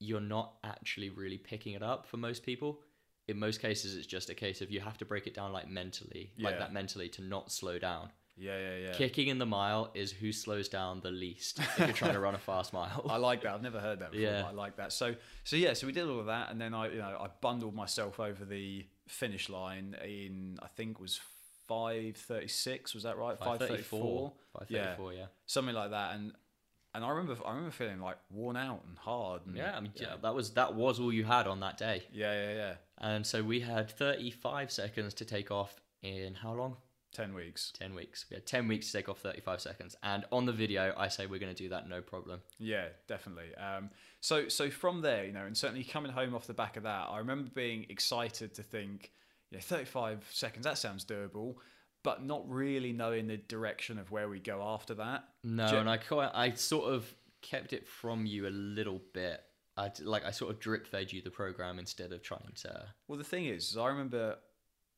you're not actually really picking it up for most people. In most cases, it's just a case of you have to break it down like mentally, like that mentally to not slow down. yeah, yeah, yeah. Kicking in the mile is who slows down the least if you're trying to run a fast mile. I like that. I've never heard that before. Yeah. I like that. So so yeah, so we did all of that and then I you know, I bundled myself over the finish line in I think was 536, was that right? 534. 534, yeah. Something like that and and I remember I remember feeling like worn out and hard and Yeah, I mean, yeah, that was that was all you had on that day, yeah, yeah, yeah. And so we had 35 seconds to take off in how long? 10 weeks. 10 weeks. We had 10 weeks to take off 35 seconds, and on the video, I say we're going to do that no problem. Yeah, definitely. Um, so so from there, you know, and certainly coming home off the back of that, I remember being excited to think, you know, 35 seconds, that sounds doable, but not really knowing the direction of where we go after that. No, and I quite, I sort of kept it from you a little bit. I like I sort of drip fed you the program instead of trying to. Well, the thing is, is I remember,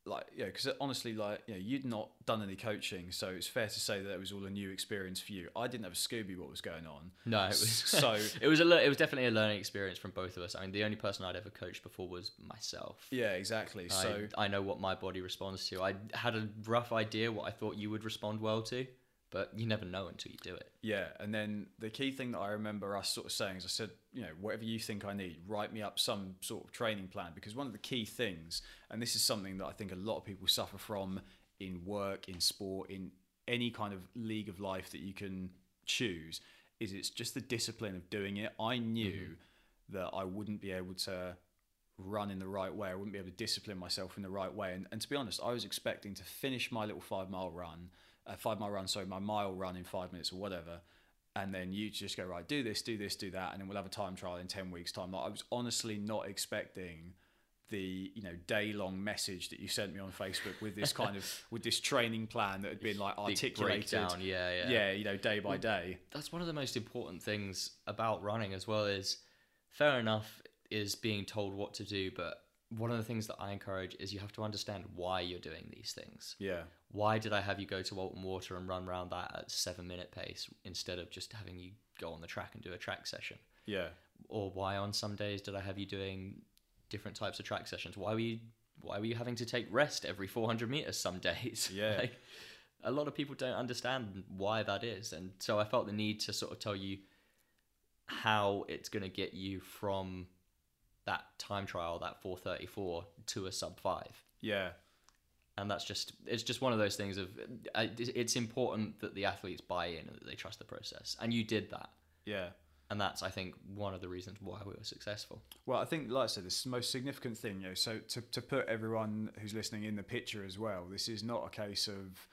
like, yeah, because honestly, like, you know, you'd not done any coaching, so it's fair to say that it was all a new experience for you. I didn't have a Scooby what was going on. No, it was So- it was a le- it was definitely a learning experience from both of us. I mean, the only person I'd ever coached before was myself. Yeah, exactly. So I, I know what my body responds to. I had a rough idea what I thought you would respond well to, but you never know until you do it. Yeah, and then the key thing that I remember us sort of saying is I said, you know, whatever you think I need, write me up some sort of training plan because one of the key things, and this is something that I think a lot of people suffer from in work, in sport, in any kind of league of life that you can choose, is it's just the discipline of doing it. I knew mm-hmm. that I wouldn't be able to run in the right way. I wouldn't be able to discipline myself in the right way. And, and to be honest, I was expecting to finish my little five mile run, uh, five mile run, sorry, my mile run in five minutes or whatever. And then you just go, right, do this, do this, do that. And then we'll have a time trial in 10 weeks' time. Like, I was honestly not expecting the you know day long message that you sent me on Facebook with this kind of with this training plan that had been like articulated. breakdown, yeah, yeah. Yeah, you know, day by day. that's one of the most important things about running as well is fair enough is being told what to do but one of the things that i encourage is you have to understand why you're doing these things. Yeah, why did i have you go to Alton Water and run around that at seven minute pace instead of just having you go on the track and do a track session? Yeah, or why on some days did i have you doing different types of track sessions? Why were you why were you having to take rest every 400 meters some days? Yeah. like, a lot of people don't understand why that is. And so i felt the need to sort of tell you how it's going to get you from that time trial that 434 to a sub 5 yeah, and that's just it's just one of those things of uh, it's important that the athletes buy in and that they trust the process. And you did that. Yeah. and that's i think one of the reasons why we were successful. Well, I think, like I said, this is the most significant thing. You know, so to to put everyone who's listening in the picture as well, this is not a case of,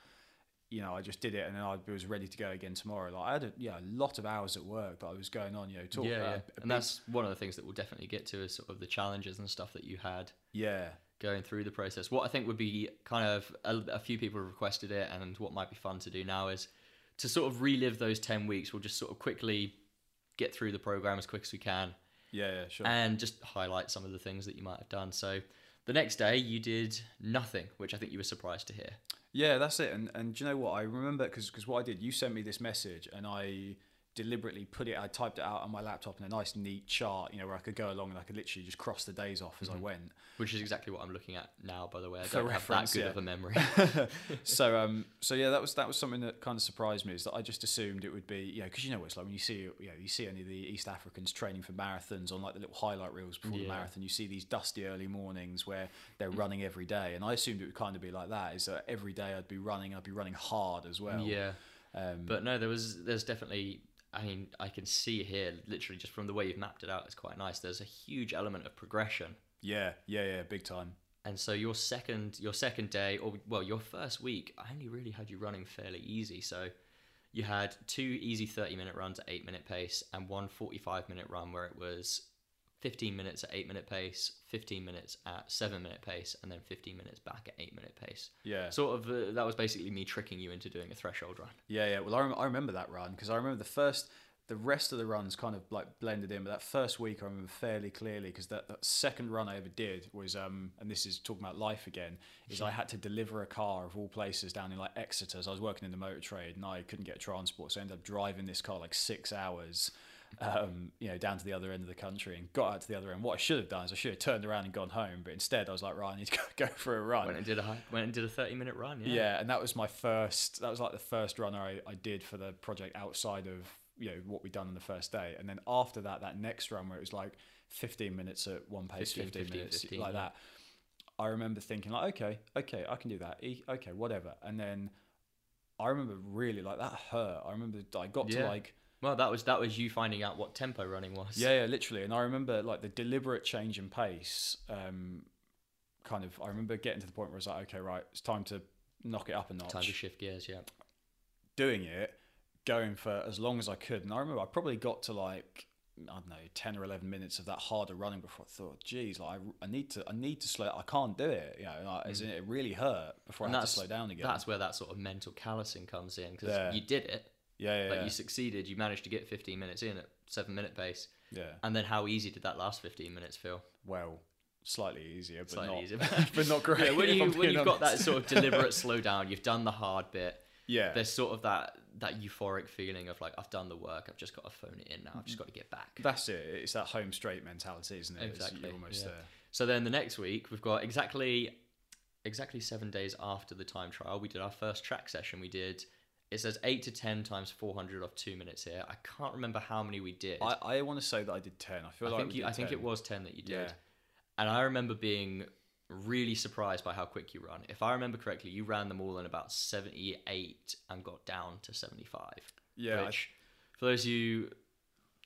you know, I just did it and then I was ready to go again tomorrow. Like I had a yeah a lot of hours at work that I was going on. You know, talk yeah, yeah. and big- that's one of the things that we'll definitely get to is sort of the challenges and stuff that you had yeah, going through the process. What I think would be kind of a, a few people have requested it, and what might be fun to do now is to sort of relive those ten weeks. We'll just sort of quickly get through the program as quick as we can, yeah, yeah, sure. and just highlight some of the things that you might have done. So. The next day, you did nothing, which I think you were surprised to hear. Yeah, that's it. And and do you know what? I remember because what I did, you sent me this message, and I deliberately put it. I typed it out on my laptop in a nice, neat chart. You know, where I could go along and I could literally just cross the days off as I went. Which is exactly what I'm looking at now, by the way. I For don't have that reference, good yeah. of a memory. so um so yeah that was that was something that kind of surprised me is that I just assumed it would be you know because you know what it's like when you see you know you see any of the East Africans training for marathons on like the little highlight reels before the marathon you see these dusty early mornings where they're running every day and I assumed it would kind of be like that is that every day I'd be running I'd be running hard as well yeah. um, But no, there was there's definitely I mean, I can see here literally just from the way you've mapped it out, it's quite nice. There's a huge element of progression. yeah yeah yeah big time And so your second your second day or well, your first week, I only really had you running fairly easy. So you had two easy 30 minute runs at 8 minute pace and one 45 minute run where it was 15 minutes at 8 minute pace, 15 minutes at 7 minute pace and then 15 minutes back at 8 minute pace. yeah Sort of uh, that was basically me tricking you into doing a threshold run. Yeah, yeah. Well, I, rem- I remember that run because I remember the first, the rest of the runs kind of like blended in, but that first week I remember fairly clearly because that, that second run I ever did was, um, and this is talking about life again, is I had to deliver a car of all places down in like Exeter. So I was working in the motor trade and I couldn't get transport, so I ended up driving this car like six hours. Um, you know, down to the other end of the country and got out to the other end. What I should have done is I should have turned around and gone home, but instead I was like, right, I need to go, go for a run. Went and did a went and did a 30 minute run, yeah. Yeah. and that was my first. That was like the first runner I, I did for the project outside of you know what we'd done on the first day, and then after that, that next run where it was like 15 minutes at one pace, 15, 15, 15, minutes 15, like yeah. that. I remember thinking like, okay, okay, I can do that. E- Okay, whatever. And then I remember really like that hurt. I remember I got to like Well, that was that was you finding out what tempo running was. yeah, yeah, literally. And I remember like the deliberate change in pace. Um, kind of, I remember getting to the point where I was like, okay, right, it's time to knock it up a notch. Time to shift gears, yeah. doing it, going for as long as I could. And I remember I probably got to like I don't know ten or eleven minutes of that harder running before I thought, geez, like I, I need to, I need to slow. I can't do it. You know, like, in it really hurt before And I had to slow down again. That's where that sort of mental callousing comes in because Yeah. you did it, yeah, yeah, like yeah. you succeeded. You managed to get 15 minutes in at seven minute pace, yeah. and then how easy did that last 15 minutes feel? Well, slightly easier, but Slightly not, easier. but not great. yeah, when you when you've got that sort of deliberate slowdown, you've done the hard bit. yeah, There's sort of that that euphoric feeling of like I've done the work. I've just got to phone it in now. I've just got to get back. that's it. It's that home straight mentality, isn't it? It's- Exactly, You're almost yeah. there. So then the next week we've got exactly exactly seven days after the time trial. We did our first track session. We did it says eight to ten times four hundred off two minutes here. I can't remember how many we did. I, I want to say that I did ten. I feel I like think you, did I think it was ten that you did. Yeah. And I remember being really surprised by how quick you run. If I remember correctly, you ran them all in about seventy eight and got down to seventy five. Yeah, I- Which, for those of you who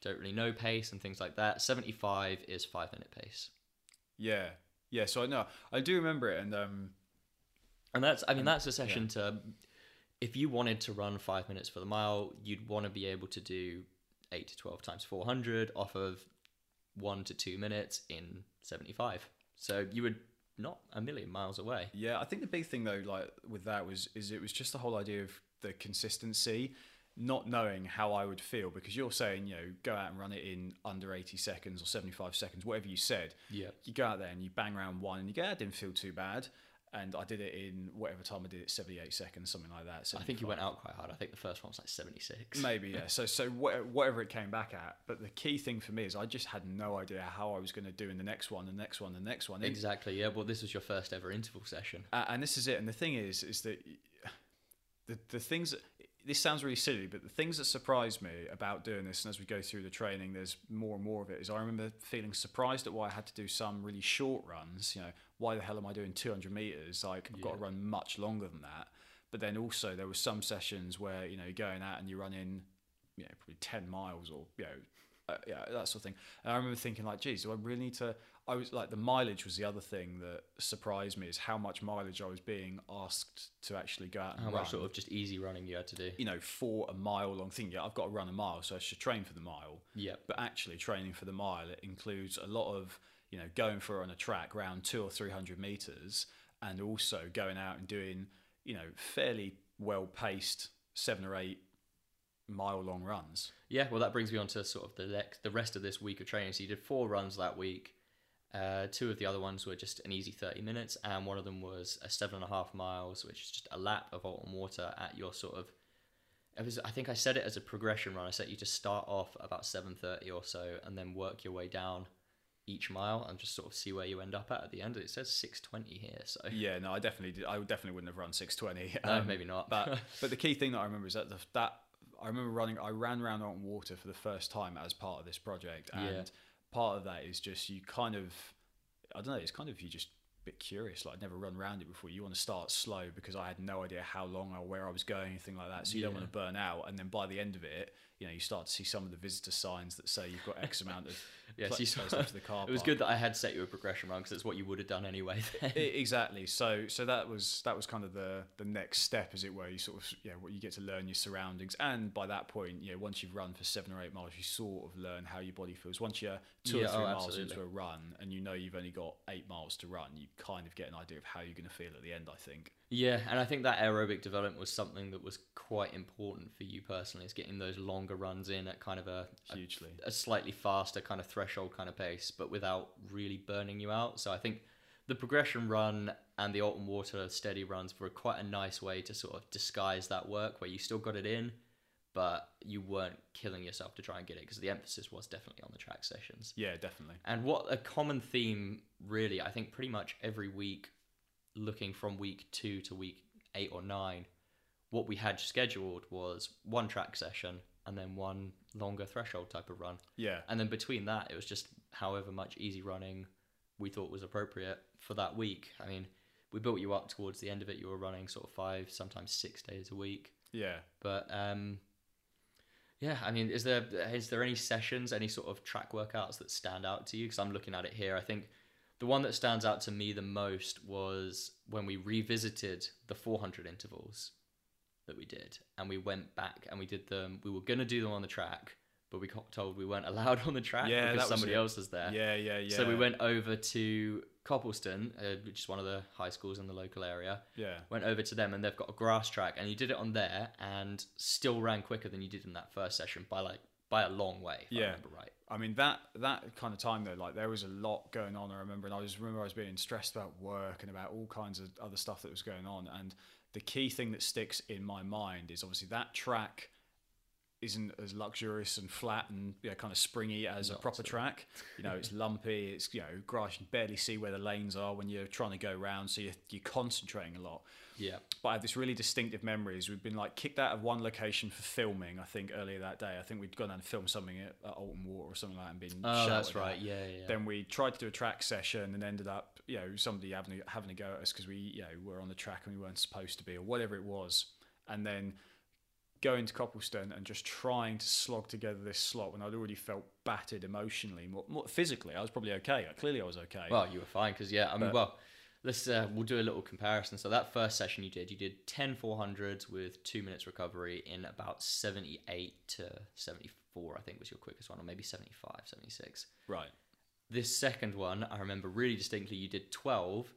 don't really know pace and things like that, seventy five is five minute pace. Yeah, yeah. So I know I do remember it, and um, And that's, I mean, that's a session to, if you wanted to run five minutes for the mile, you'd want to be able to do eight to 12 times 400 off of one to two minutes in 75. So you would not a million miles away. Yeah, I think the big thing though, like with that was is it was just the whole idea of the consistency, not knowing how I would feel because you're saying you know go out and run it in under 80 seconds or 75 seconds, whatever you said. Yeah. You go out there and you bang around one and you go, I didn't feel too bad. And I did it in whatever time I did it, 78 seconds, something like that. So I think you went out quite hard. I think the first one was like 76. Maybe yeah. So so wha- whatever it came back at, but the key thing for me is I just had no idea how I was going to do in the next one, the next one, the next one. Exactly. Yeah. Well, this was your first ever interval session. Uh, and this is it. And the thing is, is that the the things that, this sounds really silly, but the things that surprised me about doing this, and as we go through the training, there's more and more of it. Is I remember feeling surprised at why I had to do some really short runs. You know, why the hell am I doing 200 meters? Like I've got to run much longer than that. But then also there were some sessions where you know you're going out and you're running, you know, probably 10 miles or you know. Uh, yeah, that sort of thing. And I remember thinking, like, geez, do I really need to? I was like, the mileage was the other thing that surprised me is how much mileage I was being asked to actually go out and How run. much sort of just easy running you had to do? you know, for a mile long thing. Yeah, I've got to run a mile, so I should train for the mile. Yeah. But actually, training for the mile it includes a lot of you know going for on a track around two or three hundred meters, and also going out and doing you know fairly well paced seven or eight mile long runs. Yeah, well, that brings me on to sort of the next, the rest of this week of training. So you did four runs that week. Uh, two of the other ones were just an easy 30 minutes, and one of them was a seven and a half miles, which is just a lap of Alton Water at your sort of. It was, I think I said it as a progression run. I said you just start off about 7:30 or so, and then work your way down each mile, and just sort of see where you end up at at the end. It says 6:20 here, so Yeah, no, I definitely did. I definitely wouldn't have run six twenty. no, um, maybe not. but but the key thing that I remember is that the, that I remember running. I ran around Alton Water for the first time as part of this project, and Yeah. part of that is just you kind of I don't know. It's kind of you just a bit curious. Like I'd never run around it before. You want to start slow because I had no idea how long or where I was going, anything like that. So you don't want to burn out. And then by the end of it, you know, you start to see some of the visitor signs that say you've got X amount of Yes, you saw- left the car it was park. good that I had set you a progression run because it's what you would have done anyway. Then. I- exactly. So so that was that was kind of the the next step, as it were. You sort of yeah, what you get to learn your surroundings, and by that point, you know, once you've run for seven or eight miles, you sort of learn how your body feels. Once you're two Yeah, or three oh, miles absolutely. into a run, and you know you've only got eight miles to run, you kind of get an idea of how you're going to feel at the end. I think. Yeah, and I think that aerobic development was something that was quite important for you personally, is getting those longer runs in at kind of a, a, Hugely. a slightly faster kind of threshold kind of pace, but without really burning you out. So I think the progression run and the Alton Water steady runs were quite a nice way to sort of disguise that work where you still got it in, but you weren't killing yourself to try and get it because the emphasis was definitely on the track sessions. Yeah, definitely. And what a common theme, really, I think pretty much every week, looking from week two to week eight or nine, what we had scheduled was one track session and then one longer threshold type of run. Yeah. And then between that, it was just however much easy running we thought was appropriate for that week. I mean, we built you up towards the end of it. You were running sort of five, sometimes six days a week. Yeah. But um, yeah, I mean, is there is there any sessions, any sort of track workouts that stand out to you? Because I'm looking at it here. I think the one that stands out to me the most was when we revisited the 400 intervals that we did, and we went back and we did them. We were gonna do them on the track, but we got told we weren't allowed on the track Yeah, because somebody it. else was there. Yeah. Yeah. Yeah. So we went over to Copleston, uh, which is one of the high schools in the local area Yeah. went over to them and they've got a grass track and you did it on there and still ran quicker than you did in that first session by like by a long way if I Yeah. remember right I mean that that kind of time though, like there was a lot going on. I remember, and I was remember I was being stressed about work and about all kinds of other stuff that was going on. And the key thing that sticks in my mind is obviously that track isn't as luxurious and flat and you know, kind of springy as a proper track. You know, it's lumpy. It's you know grass. You barely see where the lanes are when you're trying to go round. So you're, you're concentrating a lot yeah but I have this really distinctive memories. We've been like kicked out of one location for filming. I think earlier that day. I think we'd gone down and filmed something at, at Alton Water or something like that and been. oh that's right yeah yeah, yeah. Then we tried to do a track session and ended up, you know, somebody having a, having a go at us because we, you know, were on the track and we weren't supposed to be or whatever it was. And then going to Copleston and just trying to slog together this slot when I'd already felt battered emotionally, more, more physically. I was probably okay. Clearly, I was okay. well you were fine because yeah I mean But- well let's uh, we'll do a little comparison so that first session you did you did 10 400s with two minutes recovery in about 78 to 74 I think was your quickest one or maybe 75 76 right. this second one, I remember really distinctly. You did twelve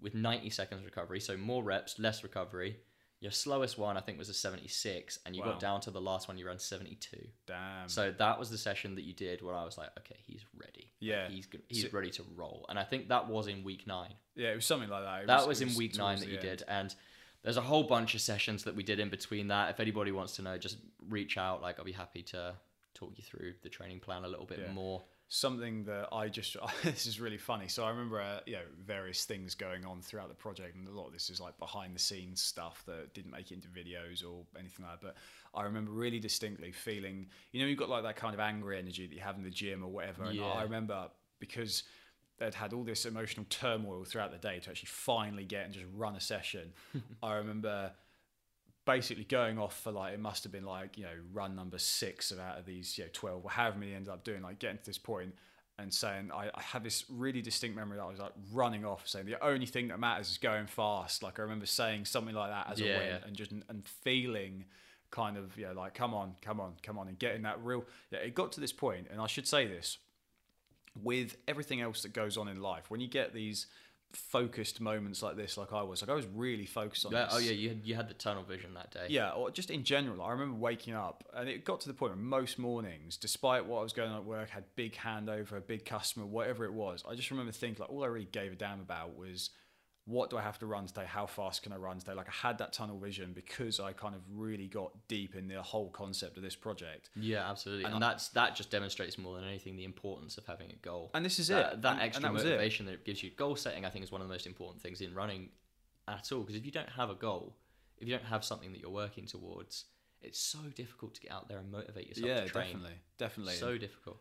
with ninety seconds recovery, so more reps, less recovery. Your slowest one, I think, was a seventy-six, and you Wow. got down to the last one. You ran seventy-two. Damn. So that was the session that you did where I was like, okay, he's ready. Yeah. he's go- he's So- ready to roll. And I think that was in week nine. yeah, it was something like that. It that it was, in week nine that you end. did, and there's a whole bunch of sessions that we did in between that. If anybody wants to know, just reach out. Like I'll be happy to talk you through the training plan a little bit Yeah. more. Something that I just this is really funny. So I remember uh, you know various things going on throughout the project, and a lot of this is like behind the scenes stuff that didn't make it into videos or anything like that. But I remember really distinctly feeling, you know, you've got like that kind of angry energy that you have in the gym or whatever. And Yeah. I remember because they'd had all this emotional turmoil throughout the day to actually finally get and just run a session. I remember basically going off for like it must have been like you know run number six of out of these you know 12 or however many ended up doing like getting to this point and saying I, I have this really distinct memory that I was like running off saying the only thing that matters is going fast like I remember saying something like that as Yeah, I went yeah. and just and feeling kind of yeah like come on come on come on and getting that real yeah it got to this point and I should say this with everything else that goes on in life when you get these focused moments like this like I was like I was really focused on Yeah, oh, this oh yeah, you had you had the tunnel vision that day. yeah, or just in general, I remember waking up and it got to the point where most mornings, despite what I was going on at work, had big handover, a big customer, whatever it was. I just remember thinking like all I really gave a damn about was what do I have to run today? How fast can I run today? Like I had that tunnel vision because I kind of really got deep in the whole concept of this project. Yeah, absolutely, and, And that's that just demonstrates more than anything the importance of having a goal. And this is that, it. That And- and extra that was it. motivation that it gives you. Goal setting, I think, is one of the most important things in running at all. Because if you don't have a goal, if you don't have something that you're working towards, it's so difficult to get out there and motivate yourself yeah, to train. definitely, definitely. So difficult.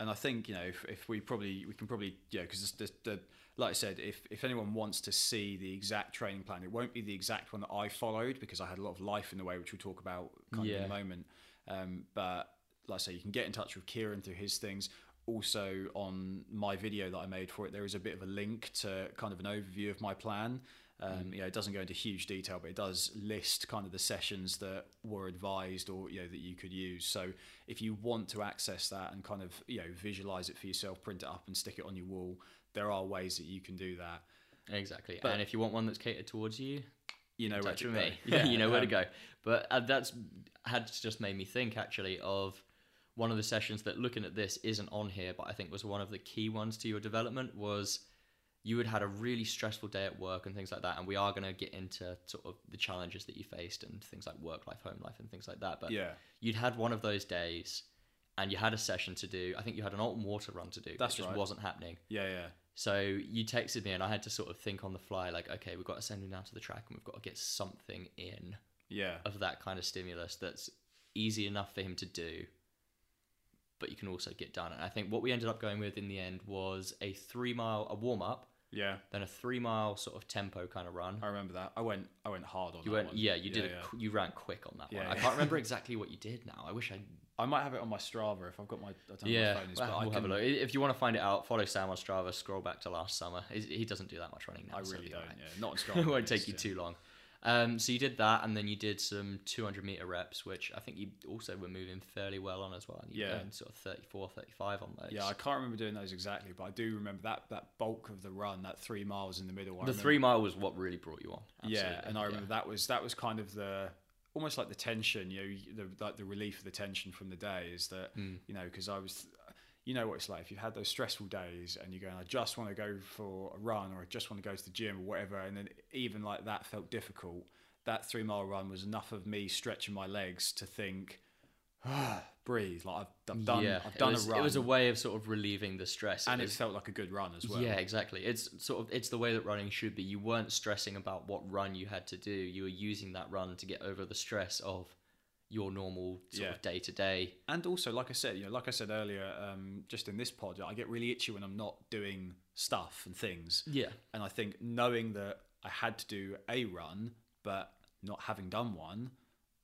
And I think you know if, if we probably we can probably yeah because the, the like I said if if anyone wants to see the exact training plan it won't be the exact one that I followed because I had a lot of life in the way which we'll talk about kind of in Yeah. a moment. Um, but like I say you can get in touch with Kieran through his things. Also on my video that I made for it there is a bit of a link to kind of an overview of my plan um, you know, it doesn't go into huge detail, but it does list kind of the sessions that were advised or you know that you could use. So if you want to access that and kind of you know visualize it for yourself, print it up and stick it on your wall, there are ways that you can do that. Exactly. But- and if you want one that's catered towards you, You know, where to go. Yeah, you know where to go. But uh, that's had just made me think actually of one of the sessions that looking at this isn't on here, but I think was one of the key ones to your development was you had had a really stressful day at work and things like that, and we are going to get into sort of the challenges that you faced and things like work life, home life, and things like that. But Yeah, you'd had one of those days, and you had a session to do. I think you had an Alton Water run to do. That's it just right. wasn't happening. yeah, yeah, So you texted me, and I had to sort of think on the fly, like, okay, we've got to send him down to the track, and we've got to get something in yeah, of that kind of stimulus that's easy enough for him to do, but you can also get done. And I think what we ended up going with in the end was a three mile, a warm up, yeah. then a three mile sort of tempo kind of run. I remember that. I went, I went hard on You that went, one. yeah, you did, Yeah, it, yeah. qu- you ran quick on that one. Yeah, I can't remember exactly what you did now. I wish I, I might have it on my Strava if I've got my. I don't know yeah, my phone is, well, we'll have a look. If you want to find it out, follow Sam on Strava. Scroll back to last summer. He doesn't do that much running now. I really it'll don't. be alright. Yeah, not on Strava. it won't take you too long. Um, so you did that, and then you did some 200 meter reps, which I think you also were moving fairly well on as well. You Yeah. sort of 34, 35 on those. Yeah, I can't remember doing those exactly, but I do remember that that bulk of the run, that three miles in the middle. I the remember- three mile was what really brought you on. Yeah, and I yeah. remember that was that was kind of the almost like the tension, you know, the like the relief of the tension from the day is that Mm. you know because I was, you know what it's like if you've had those stressful days and you're going, I just want to go for a run or I just want to go to the gym or whatever, and then even like that felt difficult. That three mile run was enough of me stretching my legs to think, ah, breathe. Like I've, I've done, yeah, I've done it was, a run, It was a way of sort of relieving the stress. and it was- felt like a good run as well. Yeah, exactly. It's sort of it's the way that running should be. You weren't stressing about what run you had to do. You were using that run to get over the stress of your normal sort Yeah. of day to day. and also like i said you know like i said earlier um, just in this pod i get really itchy when i'm not doing stuff and things Yeah. and i think knowing that i had to do a run but not having done one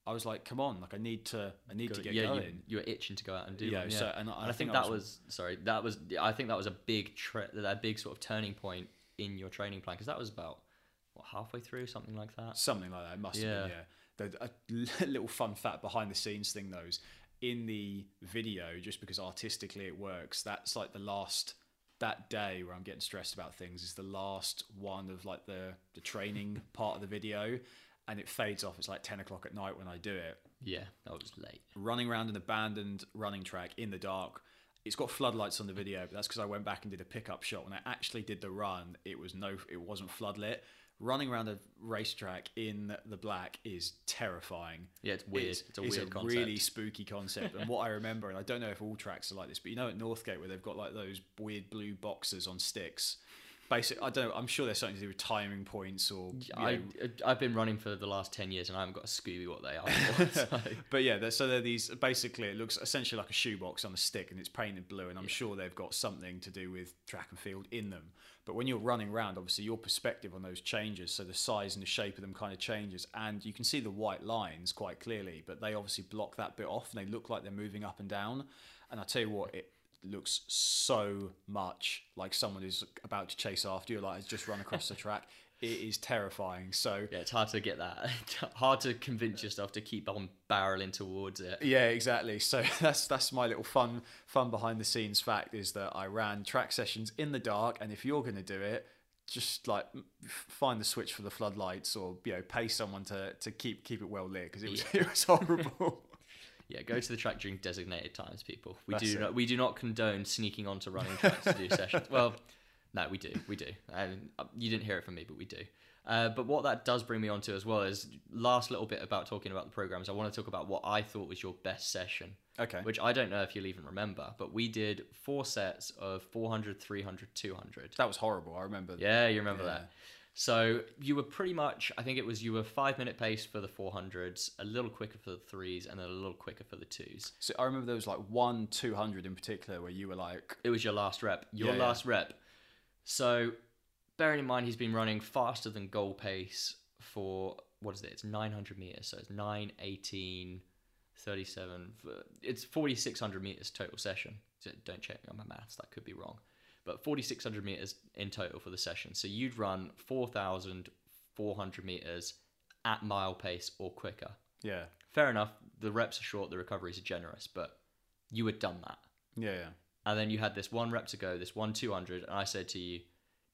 i was like come on like i need to i need to get yeah, going you, you were itching to go out and do Yeah, one. Yeah, so- and I- And I I, think, think I that was- was sorry. That was I think that was a big tre- that big sort of turning point in your training plan because that was about what halfway through something like that. something like that it must have been Yeah. A little fun fact behind the scenes thing though is in the video just because artistically it works that's like the last that day where I'm getting stressed about things is the last one of like the the training part of the video, and it fades off. It's like ten o'clock at night when I do it. Yeah, that was late. Running around an abandoned running track in the dark. It's got floodlights on the video, but that's because I went back and did a pickup shot. When I actually did the run, it was no, it wasn't floodlit. Running around a racetrack in the black is terrifying. Yeah, it's weird. It's, a weird concept. really spooky concept. and what I remember, and I don't know if all tracks are like this, but you know at Northgate where they've got like those weird blue boxes on sticks. Basic, I don't. know, I'm sure there's something to do with timing points or. I, know, uh, I've been running for the last 10 years and I haven't got a Scooby what they are. so- But yeah, so they're these. Basically, it looks essentially like a shoebox on a stick, and it's painted blue. And I'm sure they've got something to do with track and field in them. But when you're running around, obviously your perspective on those changes. So the size and the shape of them kind of changes, and you can see the white lines quite clearly. But they obviously block that bit off, and they look like they're moving up and down. And I tell you what, it looks so much like someone is about to chase after you, like has just run across the track. It is terrifying. So yeah, it's hard to get that. hard to convince yourself to keep on barreling towards it. Yeah, exactly. So that's that's my little fun fun behind the scenes fact is that I ran track sessions in the dark, and if you're going to do it, just like find the switch for the floodlights, or you know, pay someone to to keep keep it well lit because it was it was horrible. Yeah, go to the track during designated times, people. We That's do it. not we do not condone sneaking onto running tracks to do sessions. Well, no, we do, we do. And uh, you didn't hear it from me, but we do. Uh, but what that does bring me on to as well is last little bit about talking about the programs. I want to talk about what I thought was your best session, okay. which I don't know if you'll even remember, but we did four sets of 400, 300, 200. that was horrible. I remember. Yeah, you remember Yeah. that. So you were pretty much, I think it was you were five minute pace for the 400s, a little quicker for the threes, and then a little quicker for the twos. So I remember there was like one two hundred in particular where you were like, It was your last rep. Your Yeah, yeah. last rep. So, bearing in mind he's been running faster than goal pace for what is it? It's 900 meters. So it's 9, 18, 37. It's 4,600 meters total session. So don't check me on my maths. That could be wrong. But 4,600 meters in total for the session. So you'd run 4,400 meters at mile pace or quicker. yeah, Fair enough. The reps are short. The recoveries are generous. But you had done that yeah, yeah, and then you had this one rep to go, this one 200, and I said to you,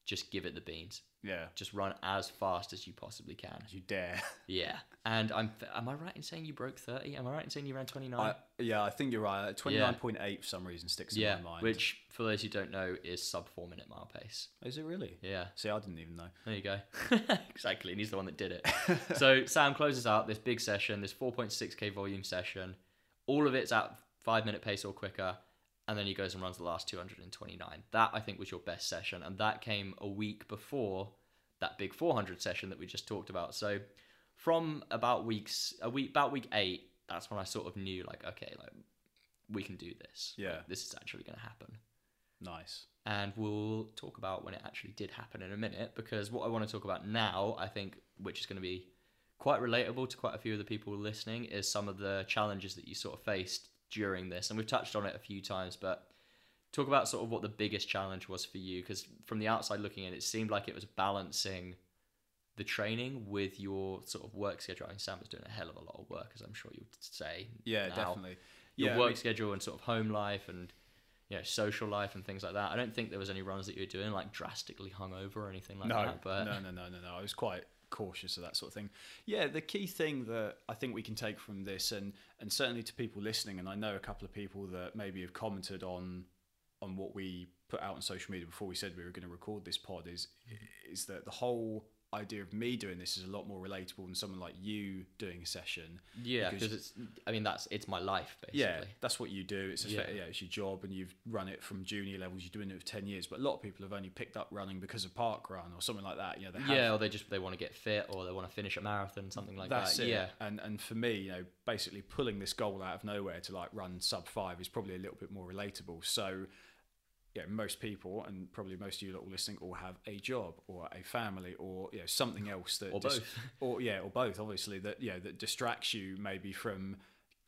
just give it the beans. yeah. Just run as fast as you possibly can. You dare. Yeah. And I'm, am I right in saying you broke 30? Am I right in saying you ran 29? I, yeah, I think you're right. Twenty nine point eight for some reason sticks in yeah. my mind. Which, for those who don't know, is sub four minute mile pace. is it really? Yeah. See, I didn't even know. There you go. exactly. And he's the one that did it. so Sam closes out this big session, this 4.6k volume session. All of it's at five minute pace or quicker. And then he goes and runs the last 229. That, I think, was your best session. And that came a week before that big 400 session that we just talked about. So from about weeks, a week, about week eight, that's when I sort of knew, like, okay, like, we can do this. Yeah. Like, this is actually going to happen Nice. and we'll talk about when it actually did happen in a minute because what I want to talk about now, I think, which is going to be quite relatable to quite a few of the people listening, is some of the challenges that you sort of faced during this. And we've touched on it a few times, but talk about sort of what the biggest challenge was for you because from the outside looking in, it seemed like it was balancing the training with your sort of work schedule. I mean, Sam was doing a hell of a lot of work, as I'm sure you would say. Yeah, now definitely. your yeah, I work mean- schedule and sort of home life and you know social life and things like that. I don't think there was any runs that you were doing like drastically hungover or anything like no, that. But no, no, no, no, no. I was quite cautious of that sort of thing. Yeah, the key thing that I think we can take from this, and and certainly to people listening, and I know a couple of people that maybe have commented on on what we put out on social media before we said we were going to record this pod, is is that the whole idea of me doing this is a lot more relatable than someone like you doing a session. yeah, because- it's I mean that's it's my life basically. Yeah, that's what you do. It's a, Yeah. yeah. it's your job, and you've run it from junior levels. You're doing it for ten years, but a lot of people have only picked up running because of park run or something like that. You know, they have, Yeah, or they just they want to get fit or they want to finish a marathon, something like that's that. it. Yeah. and and for me, you know, basically pulling this goal out of nowhere to like run sub five is probably a little bit more relatable. So, yeah, most people, and probably most of you that are listening, all have a job or a family or you know something else that Or dis- both. or yeah, or both. Obviously, that you know that distracts you maybe from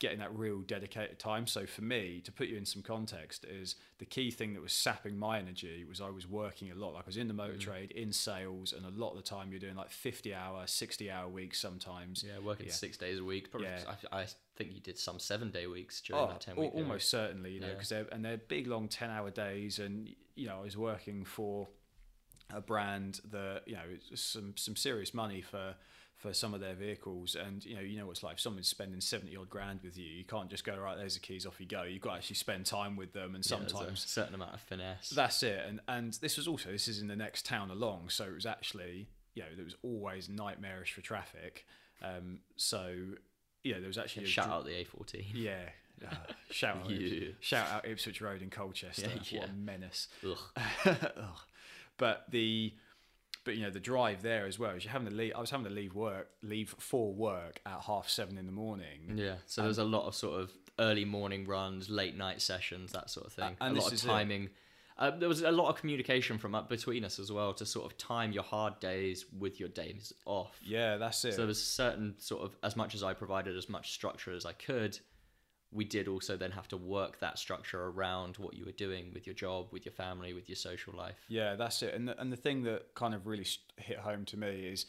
getting that real dedicated time. So for me, to put you in some context, is the key thing that was sapping my energy was I was working a lot. Like I was in the motor Mm. trade, in sales, and a lot of the time you're doing like 50 hour, 60 hour weeks sometimes. Yeah, working Yeah. six days a week. Probably, Yeah. I, I think you did some seven day weeks during Oh, that ten al- week. almost certainly, you know, Yeah. because they're and they're big, long ten hour days, and you know, I was working for a brand that you know some some serious money for for some of their vehicles, and you know, you know what it's like. If someone's spending seventy odd grand with you, you can't just go right. There's the keys, off you go. You've got to actually spend time with them, and Yeah, sometimes a certain amount of finesse. that's it. And and this was also this is in the next town along, so it was actually you know there was always nightmarish for traffic. Um, so yeah, there was actually a Shout dr- out the A14. yeah. Uh, shout out, Yeah. shout out Ipswich Road in Colchester. Yeah, What a menace. Ugh. Ugh. but the, but you know the drive there as well. Is you're having to leave. I was having to leave work, leave for work at half seven in the morning. Yeah, so there's a lot of sort of early morning runs, late night sessions, that sort of thing. a lot of timing. Uh, there was a lot of communication from up between us as well to sort of time your hard days with your days off. Yeah, that's it. So there was certain sort of as much as I provided as much structure as I could, we did also then have to work that structure around what you were doing with your job, with your family, with your social life. Yeah, that's it. And the, and the thing that kind of really hit home to me is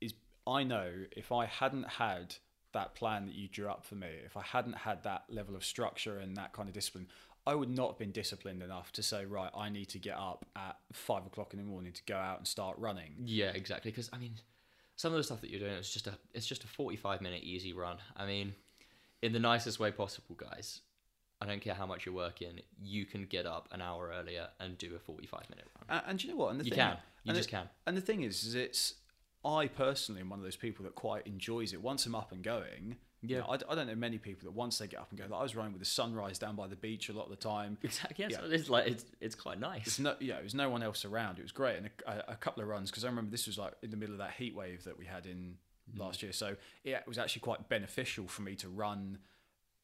is I know if I hadn't had that plan that you drew up for me, if I hadn't had that level of structure and that kind of discipline, I would not have been disciplined enough to say, right, I need to get up at five o'clock in the morning to go out and start running. Yeah, exactly. Because I mean, some of the stuff that you're doing is just a it's just a 45 minute easy run. I mean, in the nicest way possible, guys. I don't care how much you're working. You can get up an hour earlier and do a 45 minute run. And, and you know what? And the You thing, can. You and just it- can. And the thing is, is it's I personally am one of those people that quite enjoys it. Once I'm up and going, you Yeah. know, I, I don't know many people that once they get up and go. Like I was running with the sunrise down by the beach a lot of the time. Exactly. Yeah, it's like it's it's quite nice. There's no, yeah, there was no one else around. It was great, and a, a couple of runs because I remember this was like in the middle of that heat wave that we had in Mm. last year. So yeah, it was actually quite beneficial for me to run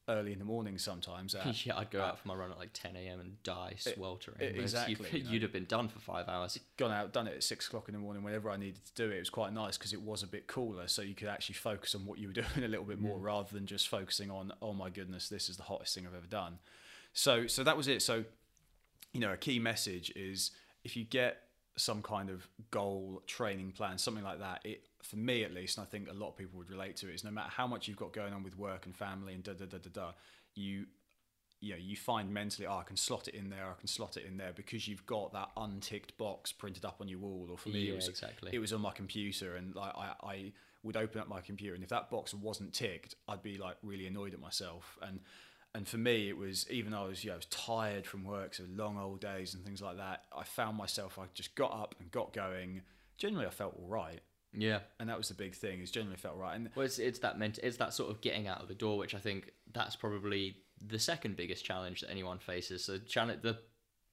early in the morning sometimes. At, yeah, I'd go out for my run at like 10 a.m. and die sweltering. e- whereas exactly, You, you know. would have been done for five hours. gone out, done it at six o'clock in the morning whenever I needed to do it. It was quite nice because it was a bit cooler, so you could actually focus on what you were doing a little bit more rather than just focusing on, oh my goodness, this is the hottest thing I've ever done. So, so that was it. So, you know, a key message is if you get some kind of goal, training plan, something like that, it for me at least, and I think a lot of people would relate to it, is no matter how much you've got going on with work and family and da da da da da, you you know, you find mentally, oh, I can slot it in there, I can slot it in there because you've got that unticked box printed up on your wall. Or for me, Yeah, it was exactly. it was on my computer, and like I, I would open up my computer, and if that box wasn't ticked, I'd be like really annoyed at myself. And and for me, it was even though I was, you know, I was tired from work, so long old days and things like that. I found myself, I just got up and got going. Generally, I felt all right, Yeah. and that was the big thing. Is generally felt right, and Well, it's, it's that ment- it's that sort of getting out of the door, which I think that's probably the second biggest challenge that anyone faces. So challenge the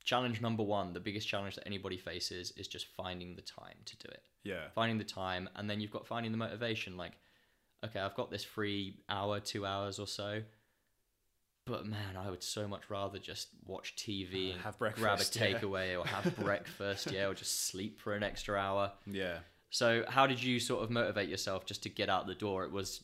challenge number one, the biggest challenge that anybody faces is just finding the time to do it. yeah, Finding the time, and then you've got finding the motivation. Like, okay, I've got this free hour, two hours or so. But man, I would so much rather just watch TV Uh, and have grab a breakfast, yeah. takeaway or have breakfast, yeah, or just sleep for an extra hour. yeah. So, how did you sort of motivate yourself just to get out the door? It was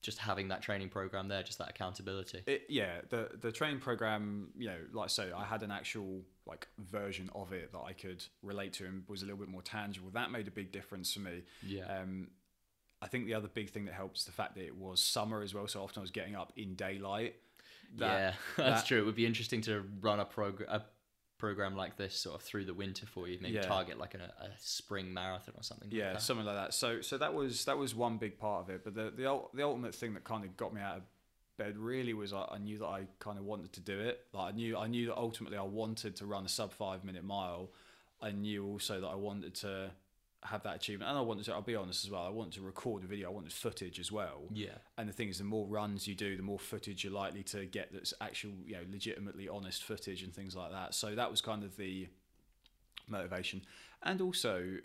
just having that training program there, just that accountability. It, yeah, the the training program, you know, like I say, I had an actual like version of it that I could relate to and was a little bit more tangible. That made a big difference for me. Yeah. Um, I think the other big thing that helped is the fact that it was summer as well. So often I was getting up in daylight. That- yeah, that's that- true. It would be interesting to run a program a program like this sort of through the winter for you. Maybe Yeah. target like a, a spring marathon or something. yeah, like that. something like that. So so that was that was one big part of it. But the the the ultimate thing that kind of got me out of bed really was I, I knew that I kind of wanted to do it. Like I knew I knew that ultimately I wanted to run a sub five minute mile. I knew also that I wanted to have that achievement, and I wanted to. I'll be honest as well. I wanted to record a video. I wanted footage as well. Yeah. And the thing is, the more runs you do, the more footage you're likely to get that's actual, you know, legitimately honest footage and things like that. So that was kind of the motivation. And also,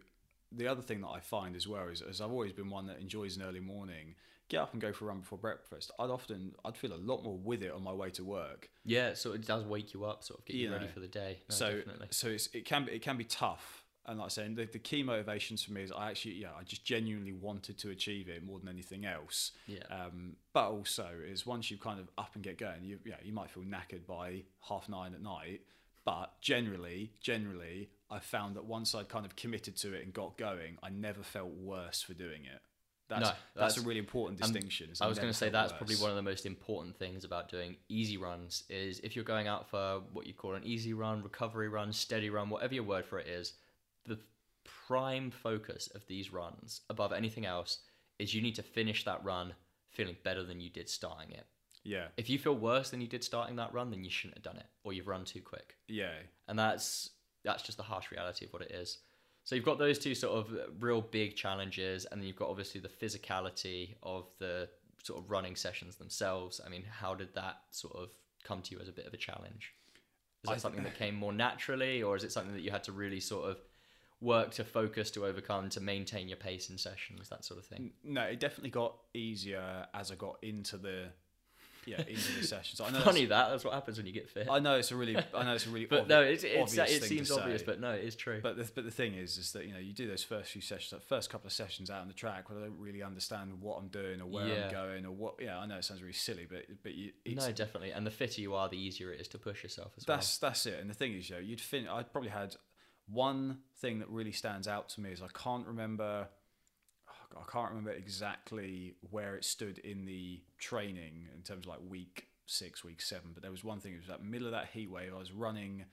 the other thing that I find as well is, as I've always been one that enjoys an early morning, get up and go for a run before breakfast. I'd often, I'd feel a lot more with it on my way to work. Yeah, so it does wake you up, sort of get you You ready for the day. No, so, definitely. so it's, it can be, it can be tough and like I said, the, the key motivations for me is I actually, yeah, I just genuinely wanted to achieve it more than anything else. Yeah. Um, but also is once you kind of up and get going, you yeah, you might feel knackered by half nine at night. But generally, generally, I found that once I'd kind of committed to it and got going, I never felt worse for doing it. That's, No, that's, that's- a really important distinction. I was going to say that's probably one of the most important things about doing easy runs is if you're going out for what you call an easy run, recovery run, steady run, whatever your word for it is, the prime focus of these runs above anything else is you need to finish that run feeling better than you did starting it. Yeah, If you feel worse than you did starting that run, then you shouldn't have done it or you've run too quick. yeah, and that's that's just the harsh reality of what it is. So you've got those two sort of real big challenges, and then you've got obviously the physicality of the sort of running sessions themselves. I mean, how did that sort of come to you as a bit of a challenge? Is that I- something that came more naturally, or is it something that you had to really sort of work to focus to overcome to maintain your pace in sessions, that sort of thing? No, it definitely got easier as I got into the yeah into the sessions. I know Funny it's- that that's what happens when you get fit. I know it's a really I know it's a really but obvi- no, it's, it's it seems obvious, say. but no, it is true. But the, but the thing is, is that you know you do those first few sessions, that first couple of sessions out on the track, where I don't really understand what I'm doing or where Yeah. I'm going or what. Yeah, I know it sounds really silly, but but you, it's, no, definitely. And the fitter you are, the easier it is to push yourself as well. that's that's it. And the thing is, you know, you'd fin. I probably had one thing that really stands out to me is I can't remember. I can't remember exactly where it stood in the training in terms of like week six, week seven. But there was one thing. It was that middle of that heat wave. I was running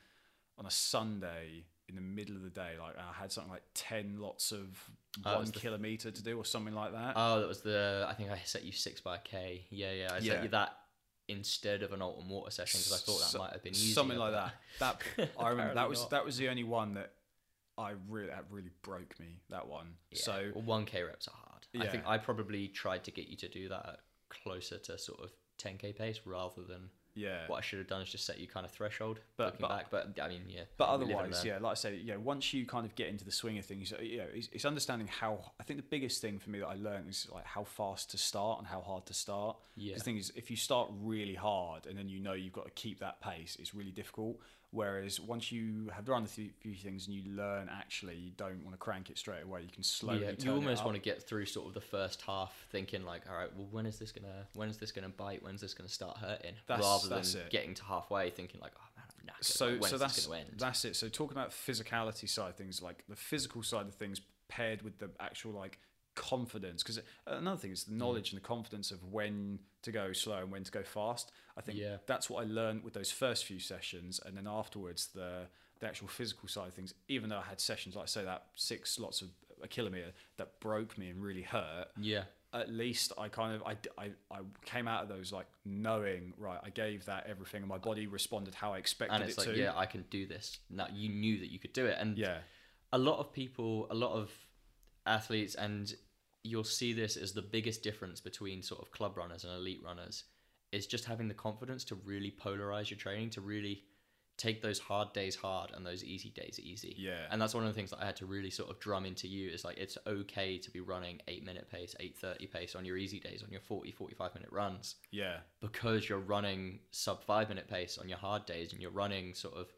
on a Sunday in the middle of the day. Like I had something like ten lots of Oh, one kilometer to do or something like that. Oh, that was the. I think I set you six by K. Yeah, yeah. I Yeah. set you that instead of an Alton Water session because I thought that might have been easier. something like that. That I remember that was not. that was the only one that I really that really broke me. That one. Yeah. So well, one K reps are hard. I think I probably tried to get you to do that closer to sort of 10k pace rather than yeah. what I should have done is just set you kind of threshold But- looking but- back. But I mean, yeah. But we live and otherwise, yeah, like I said, yeah, once you kind of get into the swing of things, you know, it's, it's understanding how. I think the biggest thing for me that I learned is like how fast to start and how hard to start Yeah. The thing is, if you start really hard and then you know you've got to keep that pace, it's really difficult. Whereas once you have done a few, things and you learn, actually, you don't want to crank it straight away. You can slowly. yeah, you almost want to get through sort of the first half, thinking like, all right, well, when is this gonna, when is this gonna bite? When's this gonna start hurting? That's- Rather that's than it. getting to halfway, thinking like, oh man, I'm knackered. so when so is that's this gonna end? that's it so talking about physicality side of things like the physical side of things paired with the actual like confidence because another thing is the mm. knowledge and the confidence of when to go slow and when to go fast i think Yeah. that's what i learned with those first few sessions and then afterwards the the actual physical side of things even though i had sessions like say that six lots of a kilometer that broke me and really hurt yeah, at least I kind of I, I, I came out of those like knowing right I gave that everything and my body responded how I expected and it's it like, to yeah, I can do this. Now you knew that you could do it, and yeah a lot of people, a lot of athletes, and you'll see this as the biggest difference between sort of club runners and elite runners is just having the confidence to really polarize your training, to really take those hard days hard and those easy days easy. Yeah. And that's one of the things that I had to really sort of drum into you is like it's okay to be running 8 minute pace, 8:30 pace on your easy days on your 40 45 minute runs yeah because you're running sub 5 minute pace on your hard days and you're running sort of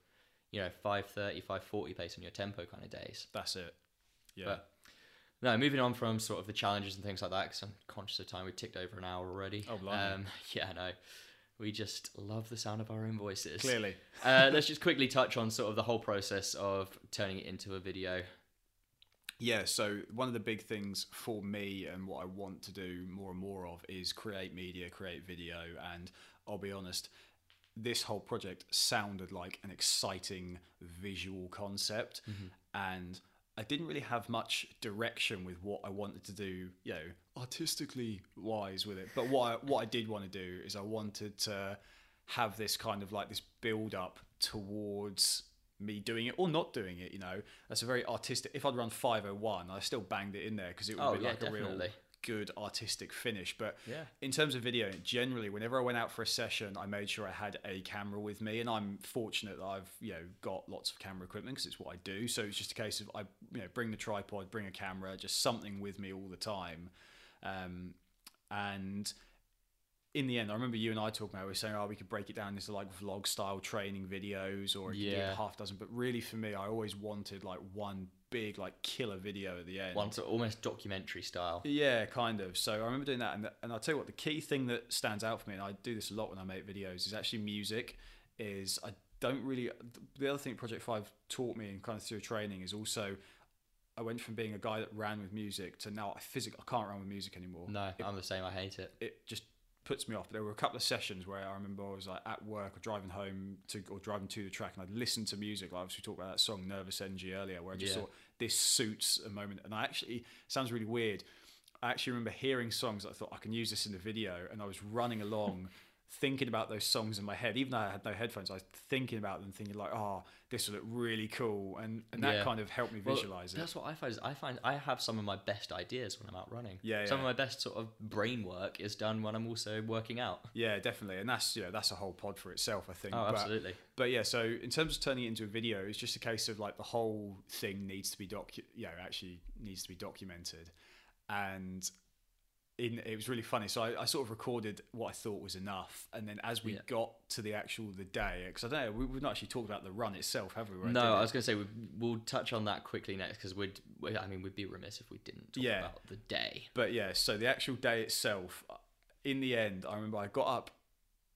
you know 5:30 5:40 pace on your tempo kind of days. that's it yeah But- No, moving on from sort of the challenges and things like that, because I'm conscious of time. We ticked over an hour already. Oh, blimey. um, yeah, I know. We just love the sound of our own voices. clearly Uh, let's just quickly touch on sort of the whole process of turning it into a video. yeah so one of the big things for me and what I want to do more and more of is create media create video and I'll be honest this whole project sounded like an exciting visual concept and I didn't really have much direction with what I wanted to do, you know, artistically wise with it. But what I, what I did want to do is I wanted to have this kind of like this build up towards me doing it or not doing it. You know, that's a very artistic. If I'd run 501, I still banged it in there because it would Oh, be yeah, like a real definitely. Good artistic finish. But Yeah. in terms of video, generally, whenever I went out for a session, I made sure I had a camera with me, and I'm fortunate that I've you know got lots of camera equipment because it's what I do. So it's just a case of I you know bring the tripod, bring a camera, just something with me all the time, um, and. In the end, I remember you and I talking about. We were saying, "Oh, we could break it down into like vlog style training videos, or it could be Yeah. a half dozen." But really, for me, I always wanted like one big like killer video at the end. One sort of almost documentary style. Yeah, kind of. So I remember doing that, and and I'll tell you what, the key thing that stands out for me, and I do this a lot when I make videos, is actually music. Is I don't really. The other thing Project Five taught me, and kind of through training, is also I went from being a guy that ran with music to now I physically I can't run with music anymore. No, it, I'm the same. I hate it. It just puts me off. There were a couple of sessions where I remember I was like at work or driving home to or driving to the track, and I'd listen to music. Like obviously we talked about that song "Nervous Energy" earlier, where I just Yeah. thought this suits a moment. And I actually sounds really weird. I actually remember hearing songs that I thought I can use this in the video, and I was running along. Thinking about those songs in my head, even though I had no headphones, I was thinking about them, thinking like, "Oh, this will look really cool," and and that Yeah. kind of helped me Well, visualize it. That's what I find. Is I find I have some of my best ideas when I'm out running. Yeah, Some yeah. of my best sort of brain work is done when I'm also working out. Yeah, definitely, and that's you know that's a whole pod for itself, I think. Oh, But- absolutely. But yeah, so in terms of turning it into a video, it's just a case of like the whole thing needs to be docu, you know, actually needs to be documented, and in it was really funny. So I, I sort of recorded what I thought was enough, and then as we Yeah. got to the actual the day, because I don't know, we, we've not actually talked about the run itself, have we? No, I was going to say we, we'll touch on that quickly next because we'd. we- I mean, we'd be remiss if we didn't talk Yeah. about the day. But yeah, so the actual day itself, uh, in the end, I remember I got up,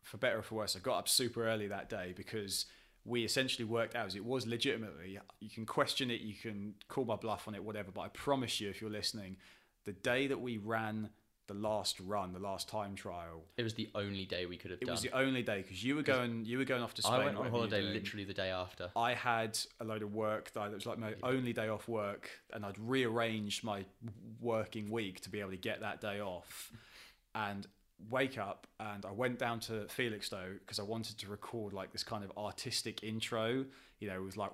for better or for worse, I got up super early that day because we essentially worked hours. It was legitimately, you can question it, you can call my bluff on it, whatever, but I promise you, if you're listening, the day that we ran the last run, the last time trial, It was the only day we could have done it done. was the only day because you were going, you were going off to Spain. I went on whatever you were holiday literally the day after. I had a load of work that I- was like my only day off work, and I'd rearranged my working week to be able to get that day off. And wake up, and I went down to Felixstowe because I wanted to record like this kind of artistic intro. You know, it was like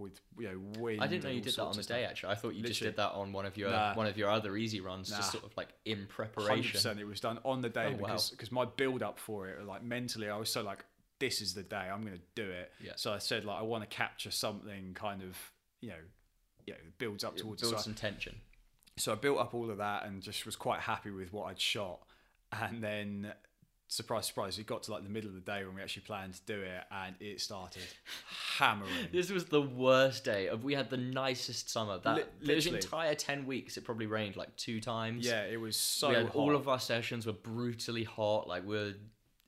with you know wind. I didn't know you did that on the day. Actually, I thought you just did that on one of your Nah. one of your other easy runs, just sort of like in preparation. Hundred preparation. percent, it was done on the day Oh, wow. because because my build up for it, like mentally, I was so like, this is the day I'm going to do it. Yeah. So I said like I want to capture something kind of you know, you know, builds up towards. Build so I- some tension. so I built up all of that and just was quite happy with what I'd shot. And then, surprise, surprise, we got to like the middle of the day when we actually planned to do it, and it started hammering. This was the worst day. Of we had the nicest summer. That Li- literally. entire ten weeks, it probably rained like two times. yeah, it was so we had hot. all of our sessions were brutally hot. Like we're,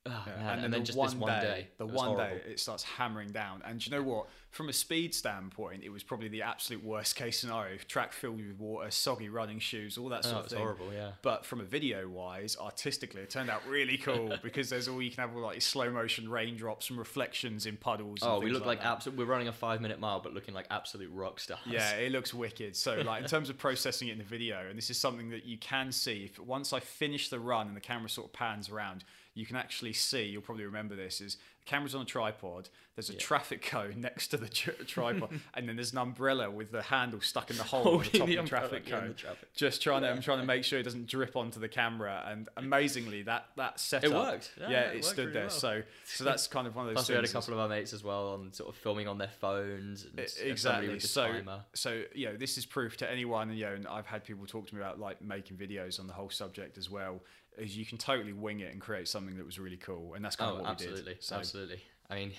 oh, Yeah. And, then, the just this one day, the one horrible. day it starts hammering down. And do you know what? From a speed standpoint, it was probably the absolute worst case scenario. Track filled with water, soggy running shoes, all that oh, sort Oh, of thing. horrible. Yeah. But from a video wise, artistically, it turned out really cool because there's all you can have all like slow motion raindrops and reflections in puddles. And Oh, we look like, that. absolute. We're running a five minute mile, but looking like absolute rock stars. Yeah, it looks wicked. So, like in terms of processing it in the video, and this is something that you can see. If once I finish the run and the camera sort of pans around, you can actually see. You'll probably remember this: is camera's on a tripod. There's a traffic cone next to the tri- tripod, and then there's an umbrella with the handle stuck in the hole oh, on the top the of the traffic in the cone. traffic. Just trying to, I'm trying to make sure it doesn't drip onto the camera. And amazingly, that that setup, it worked. Yeah, Yeah, it it, worked stood really there. well. So, so that's kind of one of those. Plus, we had a couple of our mates as well on sort of filming on their phones. And somebody exactly with the so timer. so you know this is proof to anyone you know and i've had people talk to me about like making videos on the whole subject as well is you can totally wing it and create something that was really cool and that's kind Oh, of what absolutely, we did so absolutely. Absolutely. I mean,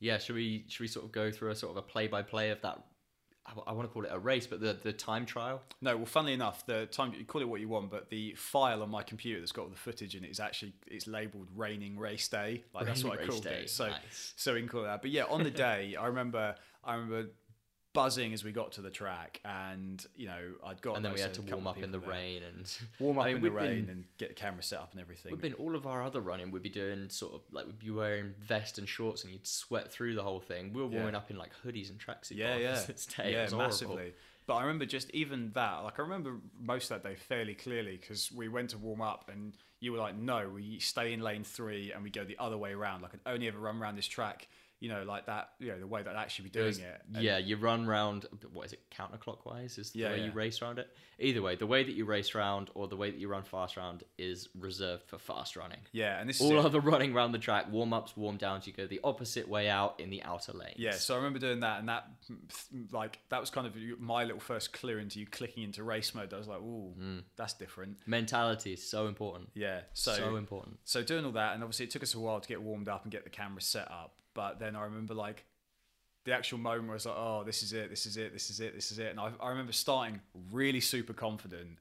yeah. Should we should we sort of go through a sort of a play by play of that? I, want to call it a race, but the the time trial. no well funnily enough the time you call it what you want but the file on my computer that's got all the footage in it is actually it's labeled raining race day like that's what i called day, it so nice. so we can call it that but yeah on the day i remember i remember buzzing as we got to the track and you know i'd got and then we had to warm up in the there. rain and warm up I mean, in the rain been- and get the camera set up and everything We've been all of our other running. We'd be doing sort of like we'd be wearing vest and shorts, and you'd sweat through the whole thing. We were Yeah. warming up in like hoodies and tracksuit. yeah, yeah, day. yeah, it was horrible. massively. But I remember just even that. Like I remember most of that day fairly clearly because we went to warm up and you were like, "No, we stay in lane three and we go the other way around. Like I'd only ever run around this track, you know, like that. You know, the way that I'd actually be doing was- it. And- yeah, you run round. What is it? Counterclockwise is the Yeah, way you race around it. Either way, the way that you race round or the way that you run fast round is reserved for fast running. yeah, and this is All other running around the track, warm ups, warm downs, you go the opposite way out in the outer lanes. Yeah, so I remember doing that, and that like that was kind of my little first clue into you clicking into race mode. I was like, "Ooh, mm. that's different." mentality is so important. Yeah, so so important. So doing all that, and obviously it took us a while to get warmed up and get the camera set up. But then I remember like the actual moment i was like, oh, this is it, this is it, this is it, this is it. And I, I remember starting really super confident.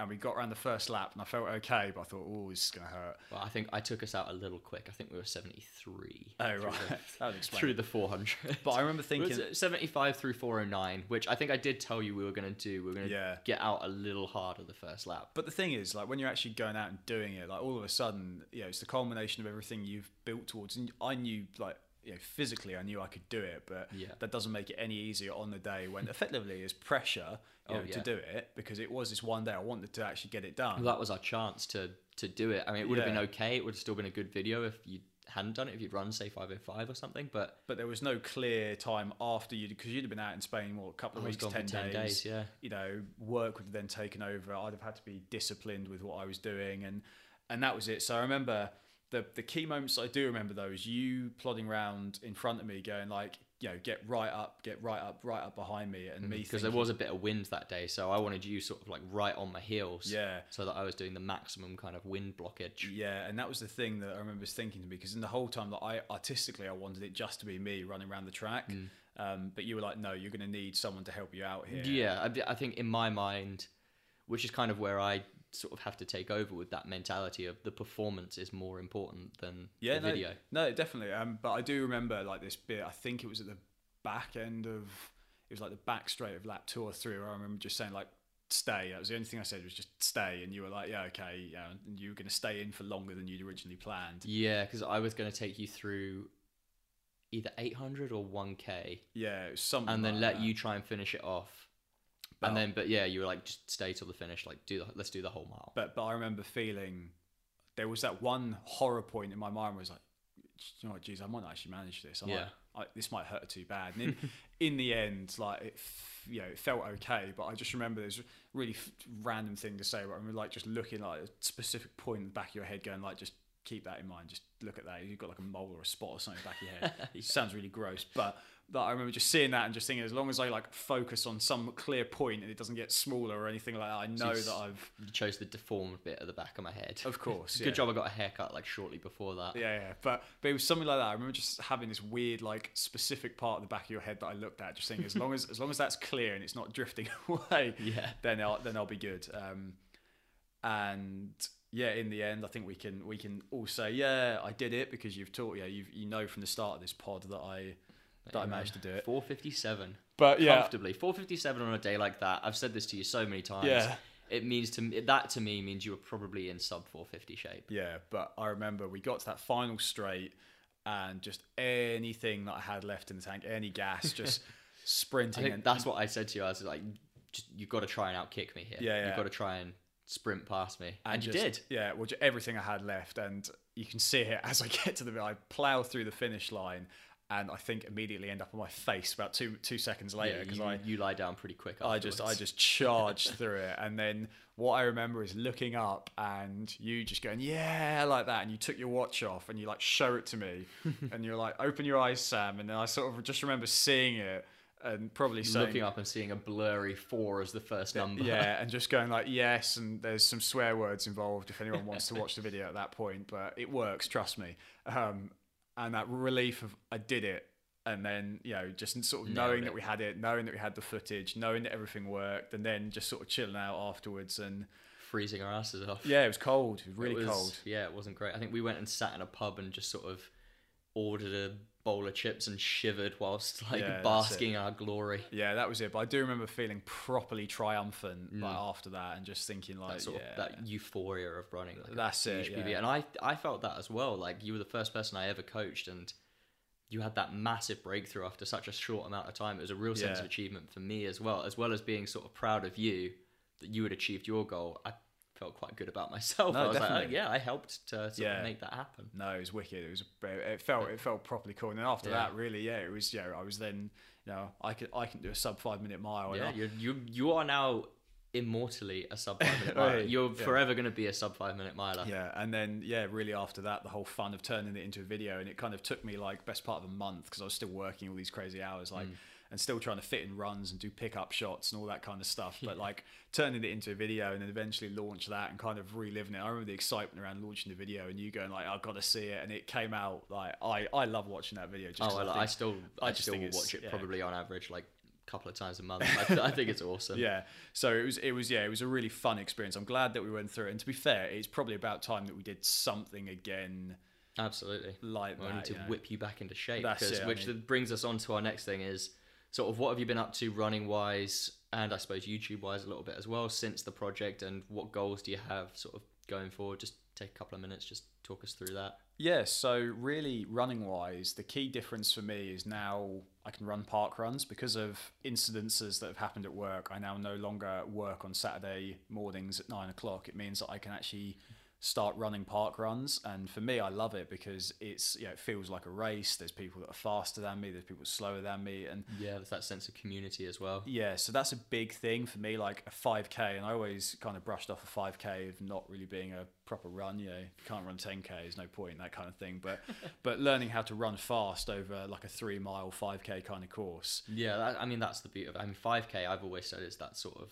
And we got around the first lap, and I felt okay, but I thought, oh, this is gonna hurt. Well, I think I took us out a little quick. I think we were 73. Oh through right, the- that would explain. Through the 400. But I remember thinking, was 75 through 409, which I think I did tell you we were going to do. We were going to Yeah. get out a little harder the first lap. But the thing is, like when you're actually going out and doing it, like all of a sudden, you know, it's the culmination of everything you've built towards. And I knew, like, you know, physically, I knew I could do it, but Yeah. that doesn't make it any easier on the day when effectively is pressure, you Oh, know, yeah. to do it because it was this one day I wanted to actually get it done. Well, that was our chance to to do it. I mean, it would have been okay. It would have still been a good video if you hadn't done it. If you'd run say 505 or something. But but there was no clear time after you because you'd have been out in Spain what a couple of weeks, 10, 10 days. days, yeah. You know, work would have then taken over. I'd have had to be disciplined with what I was doing, and and that was it. So I remember the the key moments I do remember though is you plodding around in front of me, going like, you know, get right up, get right up, right up behind me, and me because there was a bit of wind that day, so I wanted you sort of like right on my heels. Yeah. So that I was doing the maximum kind of wind blockage. Yeah, and that was the thing that I remember thinking to me because in the whole time that I artistically I wanted it just to be me running around the track, Mm. um, but you were like, no, you're going to need someone to help you out here. Yeah, I, I think in my mind, which is kind of where I sort of have to take over with that mentality of the performance is more important than yeah, the no, video. No, definitely. Um, but I do remember like this bit. I think it was at the back end of it was like the back straight of lap two or three. Where I remember just saying like stay. That was the only thing I said was just stay, and you were like, yeah, okay, yeah, and you were going to stay in for longer than you'd originally planned. Yeah, because I was going to take you through either 800 or 1k Yeah, something. and then like let that. you try and finish it off. But- and then, but yeah, you were like, just stay till the finish. Like, do the, let's do the whole mile. But but I remember feeling there was that one horror point in my mind where I was like, you know what, geez, I might not actually manage this. I Yeah. might, I, this might hurt too bad. And in, in the end, like it, you know, it felt okay. But I just remember there's a really f- random thing to say. Where I remember like just looking like a specific point in the back of your head, going like, just keep that in mind. Just look at that. You've got like a mole or a spot or something back of your head. It sounds really gross, but. That I remember just seeing that and just thinking, as long as I like focus on some clear point and it doesn't get smaller or anything like that, I know it's- that I've, You chose the deformed bit at the back of my head. of course, Good yeah. job I got a haircut like shortly before that. Yeah, yeah, but but it was something like that. I remember just having this weird, like, specific part of the back of your head that I looked at, just thinking, as long as as long as that's clear and it's not drifting away, Yeah. then I'll then I'll be good. Um, and yeah, in the end, I think we can we can all say, yeah, I did it because you've taught, yeah, you you know from the start of this pod that I that I managed to do it. 457. But yeah, Comfortably. 457 on a day like that. I've said this to you so many times. Yeah. It means to me, that to me means you were probably in sub 450 shape. Yeah, but I remember we got to that final straight and just anything that I had left in the tank, any gas, just sprinting. and, that's what I said to you. I was like, just, you've got to try and outkick me here. Yeah, yeah. You've got to try and sprint past me. And, you just- did. Yeah, well, ju- everything I had left, and you can see it as I get to the. I plow through the finish line, and I think immediately end up on my face about two two seconds later because you, I you lie down pretty quick. I just I just charged through it, and then what I remember is looking up and you just going yeah like that, and you took your watch off and you like show it to me, and you're like open your eyes, Sam, and then I sort of just remember seeing it and probably saying looking up and seeing a blurry four as the first number. yeah, and just going like yes, and there's some swear words involved if anyone wants to watch the video at that point, but it works, trust me. Um, and that relief of I did it, and then you know just sort of knowing that we had it, knowing that we had the footage, knowing that everything worked, and then just sort of chilling out afterwards. And freezing our asses off. yeah, it was cold, it was really It was- cold. Yeah, it wasn't great. I think we went and sat in a pub and just sort of ordered a bowl of chips and shivered whilst like Yeah, basking our glory. Yeah, that was it. But I do remember feeling properly triumphant like Mm. after that, and just thinking like, That sort yeah, of that euphoria of running. Like That's it, yeah. And I I felt that as well. Like you were the first person I ever coached, and you had that massive breakthrough after such a short amount of time. It was a real sense of achievement for me as well, as well as being sort of proud of you that you had achieved your goal. I felt quite good about myself. No, I was like, oh, yeah, I helped to sort Yeah. of make that happen. No, it was wicked. It was it felt it felt properly cool. And then after Yeah. that, really, yeah, it was. Yeah, I was then. You know, I could I can do a sub five minute mile. Yeah, you're, you you are now immortally a sub five minute mile. You're yeah. forever going to be a sub five minute miler. yeah, and then yeah, really after that, the whole fun of turning it into a video, and it kind of took me like best part of a month because I was still working all these crazy hours, like, mm. And still trying to fit in runs and do pickup shots and all that kind of stuff. But like turning it into a video and then eventually launch that and kind of reliving it. I remember the excitement around launching the video and you going like, I've got to see it, and it came out like I I love watching that video. Just Oh, well, I, think- still I, just still watch it yeah. probably on average like a couple of times a month. I, th- I think it's awesome. Yeah. So it was it was yeah, it was a really fun experience. I'm glad that we went through it. And to be fair, it's probably about time that we did something again Absolutely. like We that. need to you know. whip you back into shape. That's because, it, I which mean- brings us on to our next thing is sort of what have you been up to running wise and I suppose YouTube wise a little bit as well since the project and what goals do you have sort of going forward? Just take a couple of minutes, just talk us through that. Yeah, so really running wise, the key difference for me is now I can run park runs because of incidences that have happened at work. I now no longer work on Saturday mornings at nine o'clock. It means that I can actually start running park runs and for me I love it because it's you know, it feels like a race. There's people that are faster than me, there's people slower than me and Yeah, there's that sense of community as well. yeah, so that's a big thing for me, like a 5K. And I always kind of brushed off a 5K of not really being a proper run. You know, you can't run 10K, there's no point, that kind of thing. But but learning how to run fast over like a three mile 5K kind of course. Yeah, that, I mean that's the beauty of it. I mean 5k I've always said is that sort of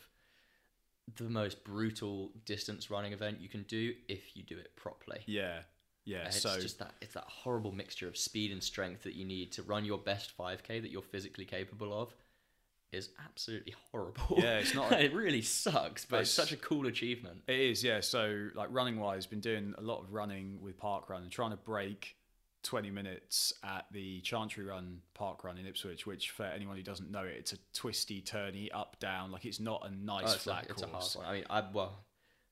the most brutal distance running event you can do if you do it properly. Yeah, yeah. And It's so just that it's that horrible mixture of speed and strength that you need to run your best 5k that you're physically capable of is absolutely horrible. Yeah, it's not- it really sucks, but it's, It's- such a cool achievement. it is, yeah. So like running wise, been doing a lot of running with park run and trying to break 20 minutes at the Chantry Run Park Run in Ipswich, which for anyone who doesn't know it, it's a twisty, turny, up, down. Like it's not a nice Oh, it's, flat it's a hard one. I mean, I well,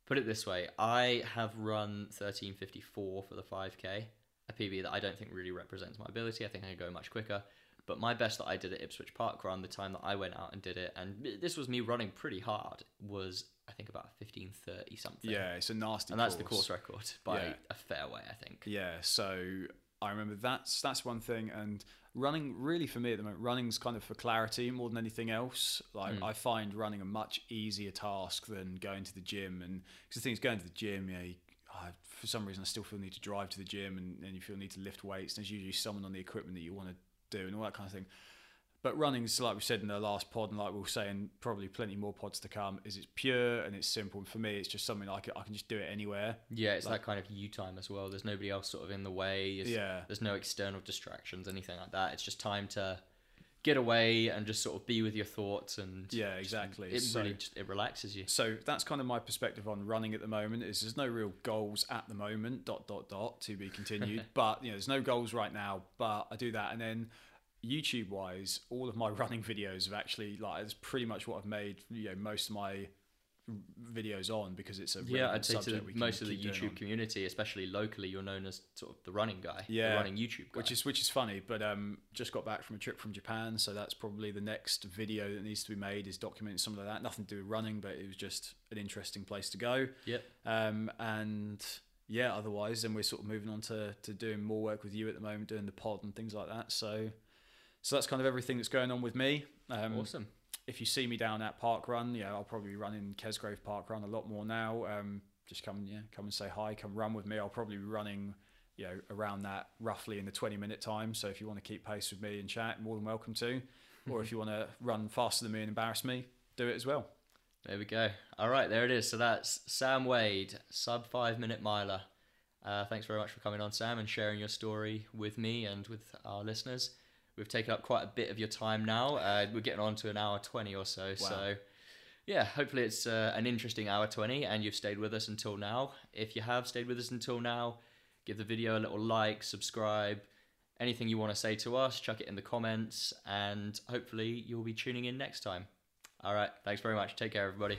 put it this way: I have run thirteen fifty four for the five k, a PB that I don't think really represents my ability. I think I can go much quicker. But my best that I did at Ipswich Park Run, the time that I went out and did it, and this was me running pretty hard, was I think about fifteen thirty something. Yeah, it's a nasty and that's the course. course record by Yeah. a fair way, I think. Yeah, so I remember that's that's one thing, and running really for me at the moment, running's kind of for clarity more than anything else. Like hmm. I find running a much easier task than going to the gym, and because the thing is, going to the gym, know, you, I, for some reason I still feel the need to drive to the gym, and then you feel the need to lift weights. And there's usually someone on the equipment that you want to do, and all that kind of thing. But running's like we said in the last pod, and like we'll say in probably plenty more pods to come, is it's pure and it's simple. And for me, it's just something I can, I can just do it anywhere. Yeah, it's that kind of you time as well. There's nobody else sort of in the way. It's- Yeah. There's no external distractions, anything like that. It's just time to get away and just sort of be with your thoughts and Yeah, just- exactly. It So- really just it relaxes you. so that's kind of my perspective on running at the moment is there's no real goals at the moment dot dot dot to be continued but you know there's no goals right now but i do that and then youtube wise all of my running videos have actually like it's pretty much what i've made you know most of my videos on because it's a Yeah, I'd say to the, most of the YouTube community, especially locally, you're known as sort of the running guy, Yeah, the running YouTube guy. which is which is funny but um just got back from a trip from japan so that's probably the next video that needs to be made is documenting some of that nothing to do with running but it was just an interesting place to go yep. Um, and yeah, otherwise, then we're sort of moving on to, to doing more work with you at the moment, doing the pod and things like that. So, so that's kind of everything that's going on with me. Um, Awesome. If you see me down at Park Run, yeah, I'll probably be running Kesgrave Park Run a lot more now. Um, just come, yeah, come and say hi, come run with me. I'll probably be running, you know, around that roughly in the 20 minute time. So if you want to keep pace with me and chat, more than welcome to. or if you want to run faster than me and embarrass me, do it as well. There we go. All right, there it is. So that's Sam Wade, sub five minute miler. Uh, thanks very much for coming on, Sam, and sharing your story with me and with our listeners. We've taken up quite a bit of your time now. Uh, we're getting on to an hour 20 or so. So, yeah, hopefully it's uh, an interesting hour 20 and you've stayed with us until now. If you have stayed with us until now, give the video a little like, subscribe. Anything you want to say to us, chuck it in the comments, and hopefully you'll be tuning in next time. All right. Thanks very much. Take care, everybody.